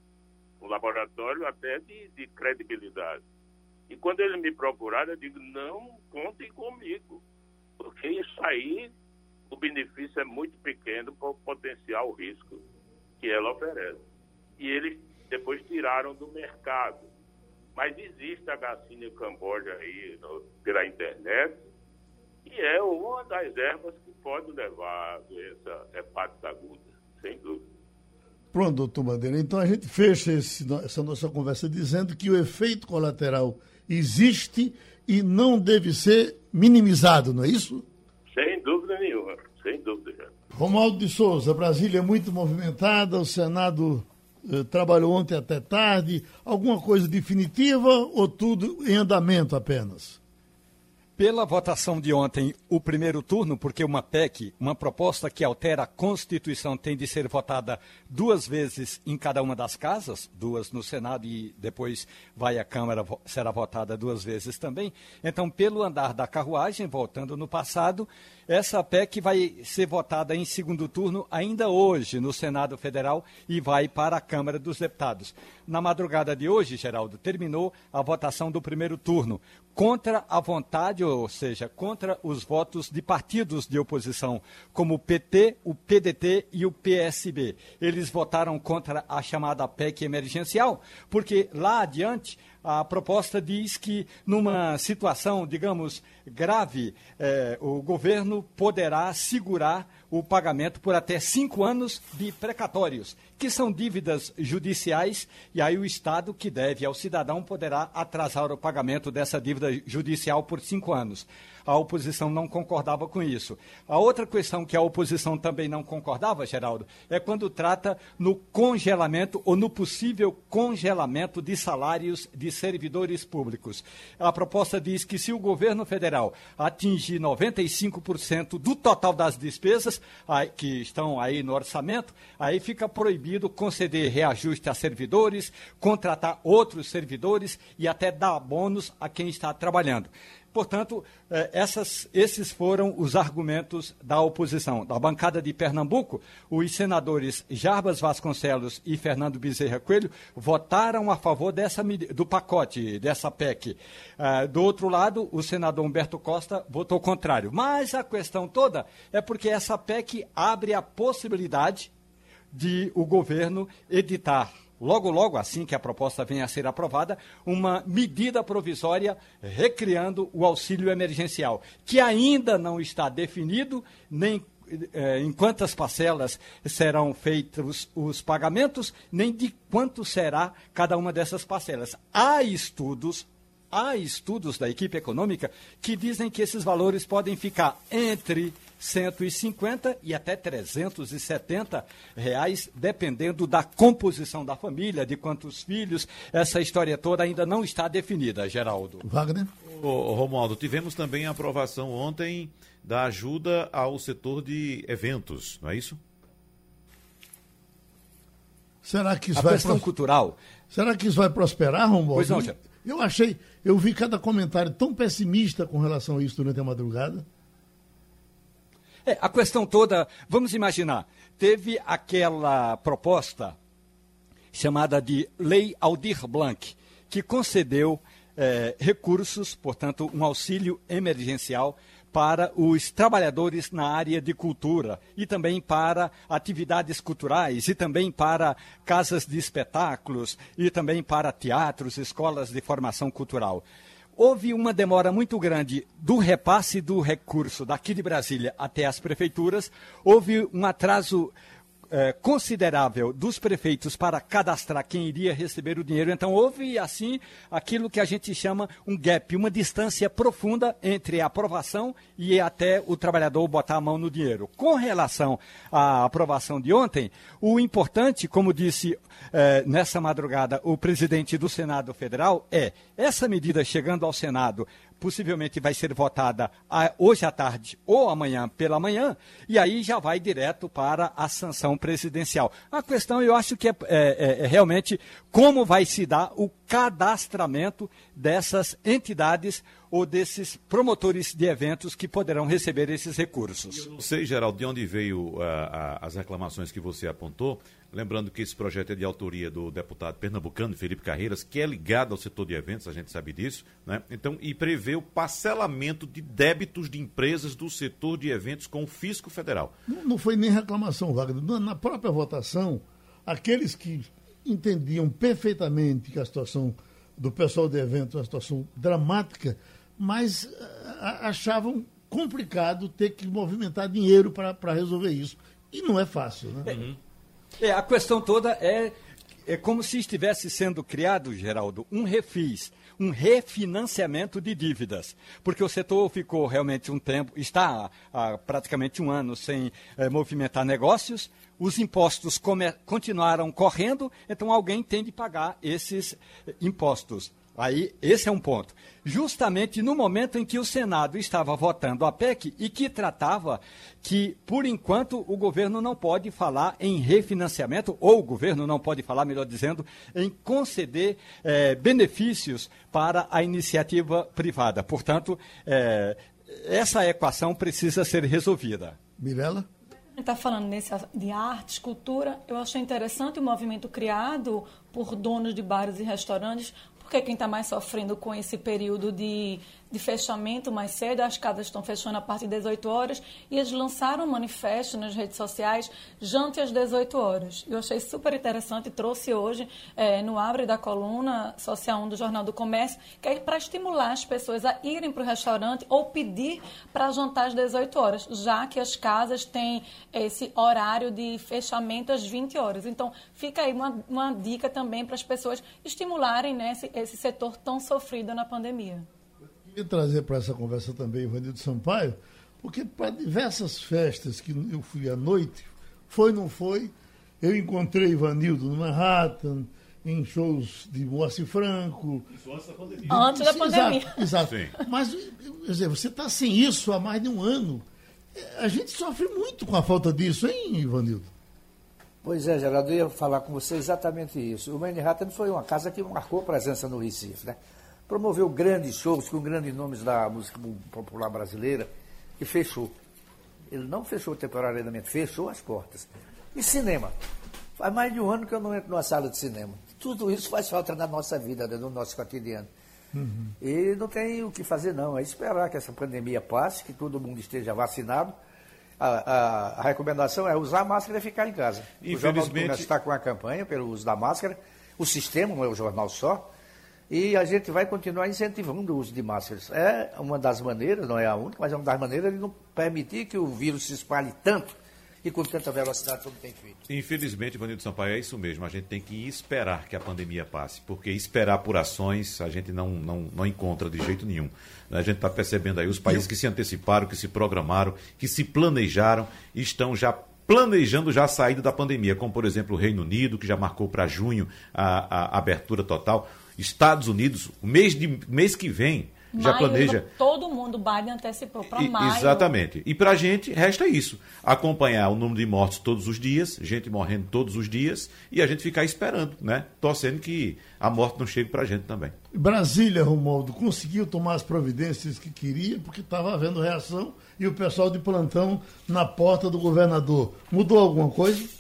um laboratório até de, de credibilidade. E quando eles me procuraram, eu digo, não contem comigo, porque isso aí, o benefício é muito pequeno para o potencial risco que ela oferece. E eles depois tiraram do mercado. Mas existe a Garcinia Camboja aí no, pela internet, e é uma das ervas que pode levar a doença hepática aguda, sem dúvida. Pronto, doutor Bandeira. Então a gente fecha esse, essa nossa conversa dizendo que o efeito colateral existe e não deve ser minimizado, não é isso? Sem dúvida nenhuma, sem dúvida. Romualdo de Souza, Brasília é muito movimentada, o Senado eh, trabalhou ontem até tarde. Alguma coisa definitiva ou tudo em andamento apenas? Pela votação de ontem, o primeiro turno, porque uma PEC, uma proposta que altera a Constituição, tem de ser votada duas vezes em cada uma das casas, duas no Senado e depois vai à Câmara, será votada duas vezes também. Então, pelo andar da carruagem, voltando no passado, essa PEC vai ser votada em segundo turno ainda hoje no Senado Federal e vai para a Câmara dos Deputados. Na madrugada de hoje, Geraldo, terminou a votação do primeiro turno contra a vontade, ou seja, contra os votos de partidos de oposição, como o PT, o PDT e o PSB. Eles votaram contra a chamada PEC emergencial, porque lá adiante a proposta diz que, numa situação, digamos, grave, eh, o governo poderá segurar o pagamento por até cinco anos de precatórios, que são dívidas judiciais, e aí o Estado que deve ao cidadão poderá atrasar o pagamento dessa dívida judicial por cinco anos a oposição não concordava com isso. A outra questão que a oposição também não concordava, Geraldo, é quando trata no congelamento ou no possível congelamento de salários de servidores públicos. A proposta diz que se o governo federal atingir 95% do total das despesas que estão aí no orçamento, aí fica proibido conceder reajuste a servidores, contratar outros servidores e até dar bônus a quem está trabalhando. Portanto, eh, essas, esses foram os argumentos da oposição. Da bancada de Pernambuco, os senadores Jarbas Vasconcelos e Fernando Bezerra Coelho votaram a favor dessa, do pacote, dessa PEC. Eh, do outro lado, o senador Humberto Costa votou contrário. Mas a questão toda é porque essa PEC abre a possibilidade de o governo editar logo, logo assim que a proposta venha a ser aprovada, uma medida provisória recriando o auxílio emergencial, que ainda não está definido nem é, em quantas parcelas serão feitos os pagamentos, nem de quanto será cada uma dessas parcelas. Há estudos, há estudos da equipe econômica que dizem que esses valores podem ficar entre 150 e até 370 reais, dependendo da composição da família, de quantos filhos. Essa história toda ainda não está definida, Geraldo. Wagner? Ô, Romualdo, tivemos também a aprovação ontem da ajuda ao setor de eventos, não é isso? Será que isso a vai questão cultural. Será que isso vai prosperar, Romualdo? Pois não, Geraldo. Eu achei, eu vi cada comentário tão pessimista com relação a isso durante a madrugada. É, a questão toda, vamos imaginar, teve aquela proposta chamada de Lei Aldir Blanc, que concedeu é, recursos, portanto, um auxílio emergencial para os trabalhadores na área de cultura e também para atividades culturais e também para casas de espetáculos e também para teatros, escolas de formação cultural houve uma demora muito grande do repasse do recurso daqui de Brasília até as prefeituras, houve um atraso é, considerável dos prefeitos para cadastrar quem iria receber o dinheiro. Então, houve, assim, aquilo que a gente chama um gap, uma distância profunda entre a aprovação e até o trabalhador botar a mão no dinheiro. Com relação à aprovação de ontem, o importante, como disse é, nessa madrugada o presidente do Senado Federal, é essa medida chegando ao Senado possivelmente vai ser votada hoje à tarde ou amanhã pela manhã, e aí já vai direto para a sanção presidencial. A questão, eu acho que é, é, é realmente como vai se dar o cadastramento dessas entidades ou desses promotores de eventos que poderão receber esses recursos. Eu não sei, Geraldo, de onde veio uh, as reclamações que você apontou, Lembrando que esse projeto é de autoria do deputado pernambucano Felipe Carreiras, que é ligado ao setor de eventos, a gente sabe disso, né? Então, e prevê o parcelamento de débitos de empresas do setor de eventos com o fisco federal. Não, não foi nem reclamação, Wagner. Na própria votação, aqueles que entendiam perfeitamente que a situação do pessoal de eventos é uma situação dramática, mas achavam complicado ter que movimentar dinheiro para resolver isso. E não é fácil, né? Uhum. É, a questão toda é, é como se estivesse sendo criado, Geraldo, um refis, um refinanciamento de dívidas. Porque o setor ficou realmente um tempo, está há praticamente um ano sem é, movimentar negócios, os impostos continuaram correndo, então alguém tem de pagar esses impostos. Aí, esse é um ponto. Justamente no momento em que o Senado estava votando a PEC e que tratava que, por enquanto, o governo não pode falar em refinanciamento, ou o governo não pode falar, melhor dizendo, em conceder eh, benefícios para a iniciativa privada. Portanto, eh, essa equação precisa ser resolvida. Mirela? está falando nesse, de arte, cultura, eu achei interessante o movimento criado por donos de bares e restaurantes porque quem está mais sofrendo com esse período de de fechamento mais cedo, as casas estão fechando a partir das 18 horas, e eles lançaram um manifesto nas redes sociais, jante às 18 horas. Eu achei super interessante, trouxe hoje é, no Abre da Coluna Social 1 do Jornal do Comércio, que é para estimular as pessoas a irem para o restaurante ou pedir para jantar às 18 horas, já que as casas têm esse horário de fechamento às 20 horas. Então, fica aí uma, uma dica também para as pessoas estimularem né, esse, esse setor tão sofrido na pandemia queria trazer para essa conversa também o Ivanildo Sampaio, porque para diversas festas que eu fui à noite, foi ou não foi, eu encontrei Ivanildo no Manhattan, em shows de Moacir Franco. Isso antes da pandemia. Antes da pandemia. Exato. exato. Mas, quer dizer, você está sem isso há mais de um ano. A gente sofre muito com a falta disso, hein, Ivanildo? Pois é, Geraldo, eu ia falar com você exatamente isso. O Manhattan foi uma casa que marcou presença no Recife, né? Promoveu grandes shows com grandes nomes da música popular brasileira e fechou. Ele não fechou temporariamente, fechou as portas. E cinema? Faz mais de um ano que eu não entro numa sala de cinema. Tudo isso faz falta na nossa vida, né, no nosso cotidiano. Uhum. E não tem o que fazer, não. É esperar que essa pandemia passe, que todo mundo esteja vacinado. A, a, a recomendação é usar máscara e ficar em casa. Infelizmente. O jornal está com a campanha pelo uso da máscara. O sistema, não é o jornal só, e a gente vai continuar incentivando o uso de máscaras. É uma das maneiras, não é a única, mas é uma das maneiras de não permitir que o vírus se espalhe tanto e com tanta velocidade como tem feito. Infelizmente, Ivanildo Sampaio, é isso mesmo. A gente tem que esperar que a pandemia passe, porque esperar por ações a gente não, não, não encontra de jeito nenhum. A gente está percebendo aí os países que se anteciparam, que se programaram, que se planejaram, estão já planejando já a saída da pandemia, como por exemplo o Reino Unido, que já marcou para junho a, a abertura total. Estados Unidos, o mês, de, mês que vem, Maio, já planeja. Todo mundo, Biden antecipou para maio. Exatamente. E para a gente resta isso: acompanhar o número de mortes todos os dias, gente morrendo todos os dias, e a gente ficar esperando, né? Torcendo que a morte não chegue para a gente também. Brasília, Romualdo, conseguiu tomar as providências que queria, porque estava havendo reação e o pessoal de plantão na porta do governador. Mudou alguma coisa?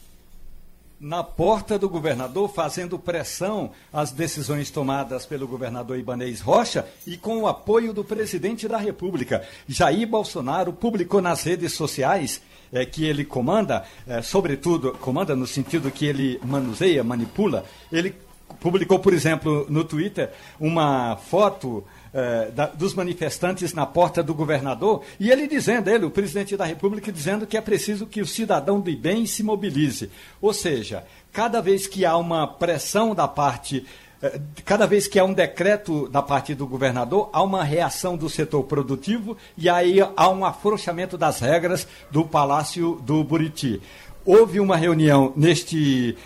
Na porta do governador, fazendo pressão às decisões tomadas pelo governador Ibanez Rocha e com o apoio do presidente da República. Jair Bolsonaro publicou nas redes sociais é, que ele comanda, é, sobretudo, comanda no sentido que ele manuseia, manipula, ele publicou, por exemplo, no Twitter, uma foto eh, da, dos manifestantes na porta do governador, e ele dizendo, ele, o presidente da República, dizendo que é preciso que o cidadão do bem se mobilize. Ou seja, cada vez que há uma pressão da parte eh, cada vez que há um decreto da parte do governador, há uma reação do setor produtivo e aí há um afrouxamento das regras do Palácio do Buriti. Houve uma reunião neste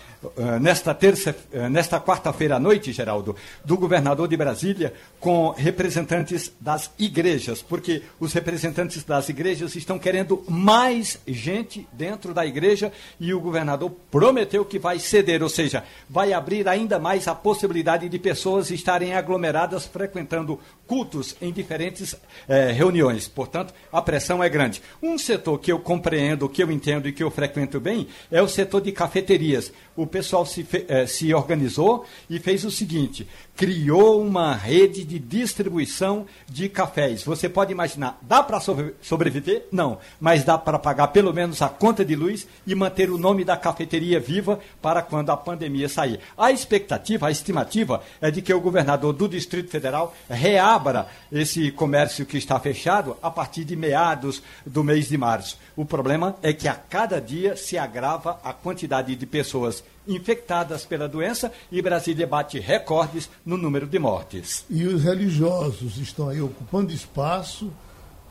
nesta terça, uh, nesta quarta-feira à noite, Geraldo, do governador de Brasília com representantes das igrejas, porque os representantes das igrejas estão querendo mais gente dentro da igreja e o governador prometeu que vai ceder, ou seja, vai abrir ainda mais a possibilidade de pessoas estarem aglomeradas frequentando cultos em diferentes eh, reuniões. Portanto, a pressão é grande. Um setor que eu compreendo, que eu entendo e que eu frequento bem é o setor de cafeterias. O pessoal se, eh, se organizou e fez o seguinte: criou uma rede de distribuição de cafés. Você pode imaginar, dá para sobreviver? Não, mas dá para pagar pelo menos a conta de luz e manter o nome da cafeteria viva para quando a pandemia sair. A expectativa, a estimativa é de que o governador do Distrito Federal reabra esse comércio que está fechado a partir de meados do mês de março. O problema é que a cada dia se agrava a quantidade de pessoas infectadas pela doença e Brasília bate recordes no número de mortes. E os religiosos estão aí ocupando espaço,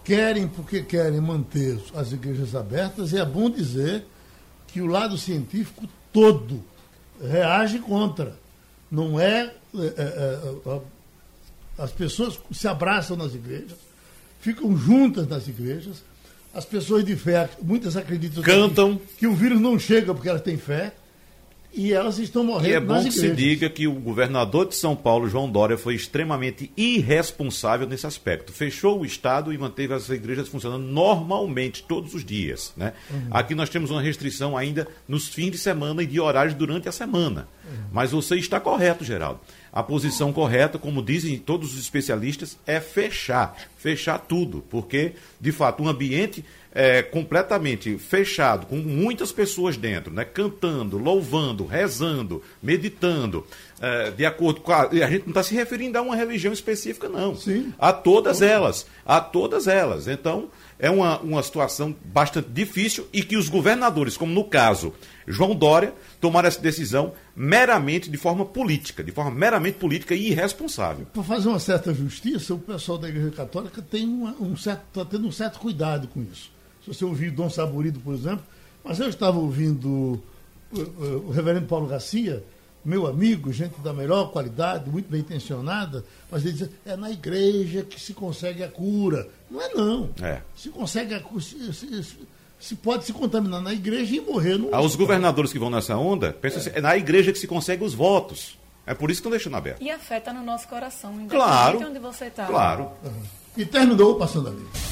querem porque querem manter as igrejas abertas, e é bom dizer que o lado científico todo reage contra. Não é, é, é, é as pessoas se abraçam nas igrejas, ficam juntas nas igrejas, as pessoas de fé, muitas acreditam Cantam. Que, que o vírus não chega porque elas têm fé e elas estão morrendo. E é bom que igrejas. se diga que o governador de São Paulo, João Dória, foi extremamente irresponsável nesse aspecto. Fechou o Estado e manteve as igrejas funcionando normalmente, todos os dias. Né? Uhum. Aqui nós temos uma restrição ainda nos fins de semana e de horários durante a semana. Uhum. Mas você está correto, Geraldo. A posição correta, como dizem todos os especialistas, é fechar. Fechar tudo. Porque, de fato, um ambiente é, completamente fechado, com muitas pessoas dentro, né, cantando, louvando, rezando, meditando, é, de acordo com a. A gente não está se referindo a uma religião específica, não. Sim. A todas elas. A todas elas. Então, é uma, uma situação bastante difícil e que os governadores, como no caso João Dória, tomaram essa decisão meramente de forma política, de forma meramente política e irresponsável. Para fazer uma certa justiça, o pessoal da Igreja Católica tem uma, um certo, está tendo um certo cuidado com isso se você ouvir Dom Saborido, por exemplo, mas eu estava ouvindo o, o, o reverendo Paulo Garcia, meu amigo, gente da melhor qualidade, muito bem intencionada, mas ele diz, é na igreja que se consegue a cura. Não é não. É. Se consegue a cura, se, se, se pode se contaminar na igreja e morrer no Aos governadores que vão nessa onda, pensa é. Assim, é na igreja que se consegue os votos. É por isso que estão deixando aberto. E afeta no nosso coração, independente claro, onde você está. Claro. Uhum. E terminou passando ali.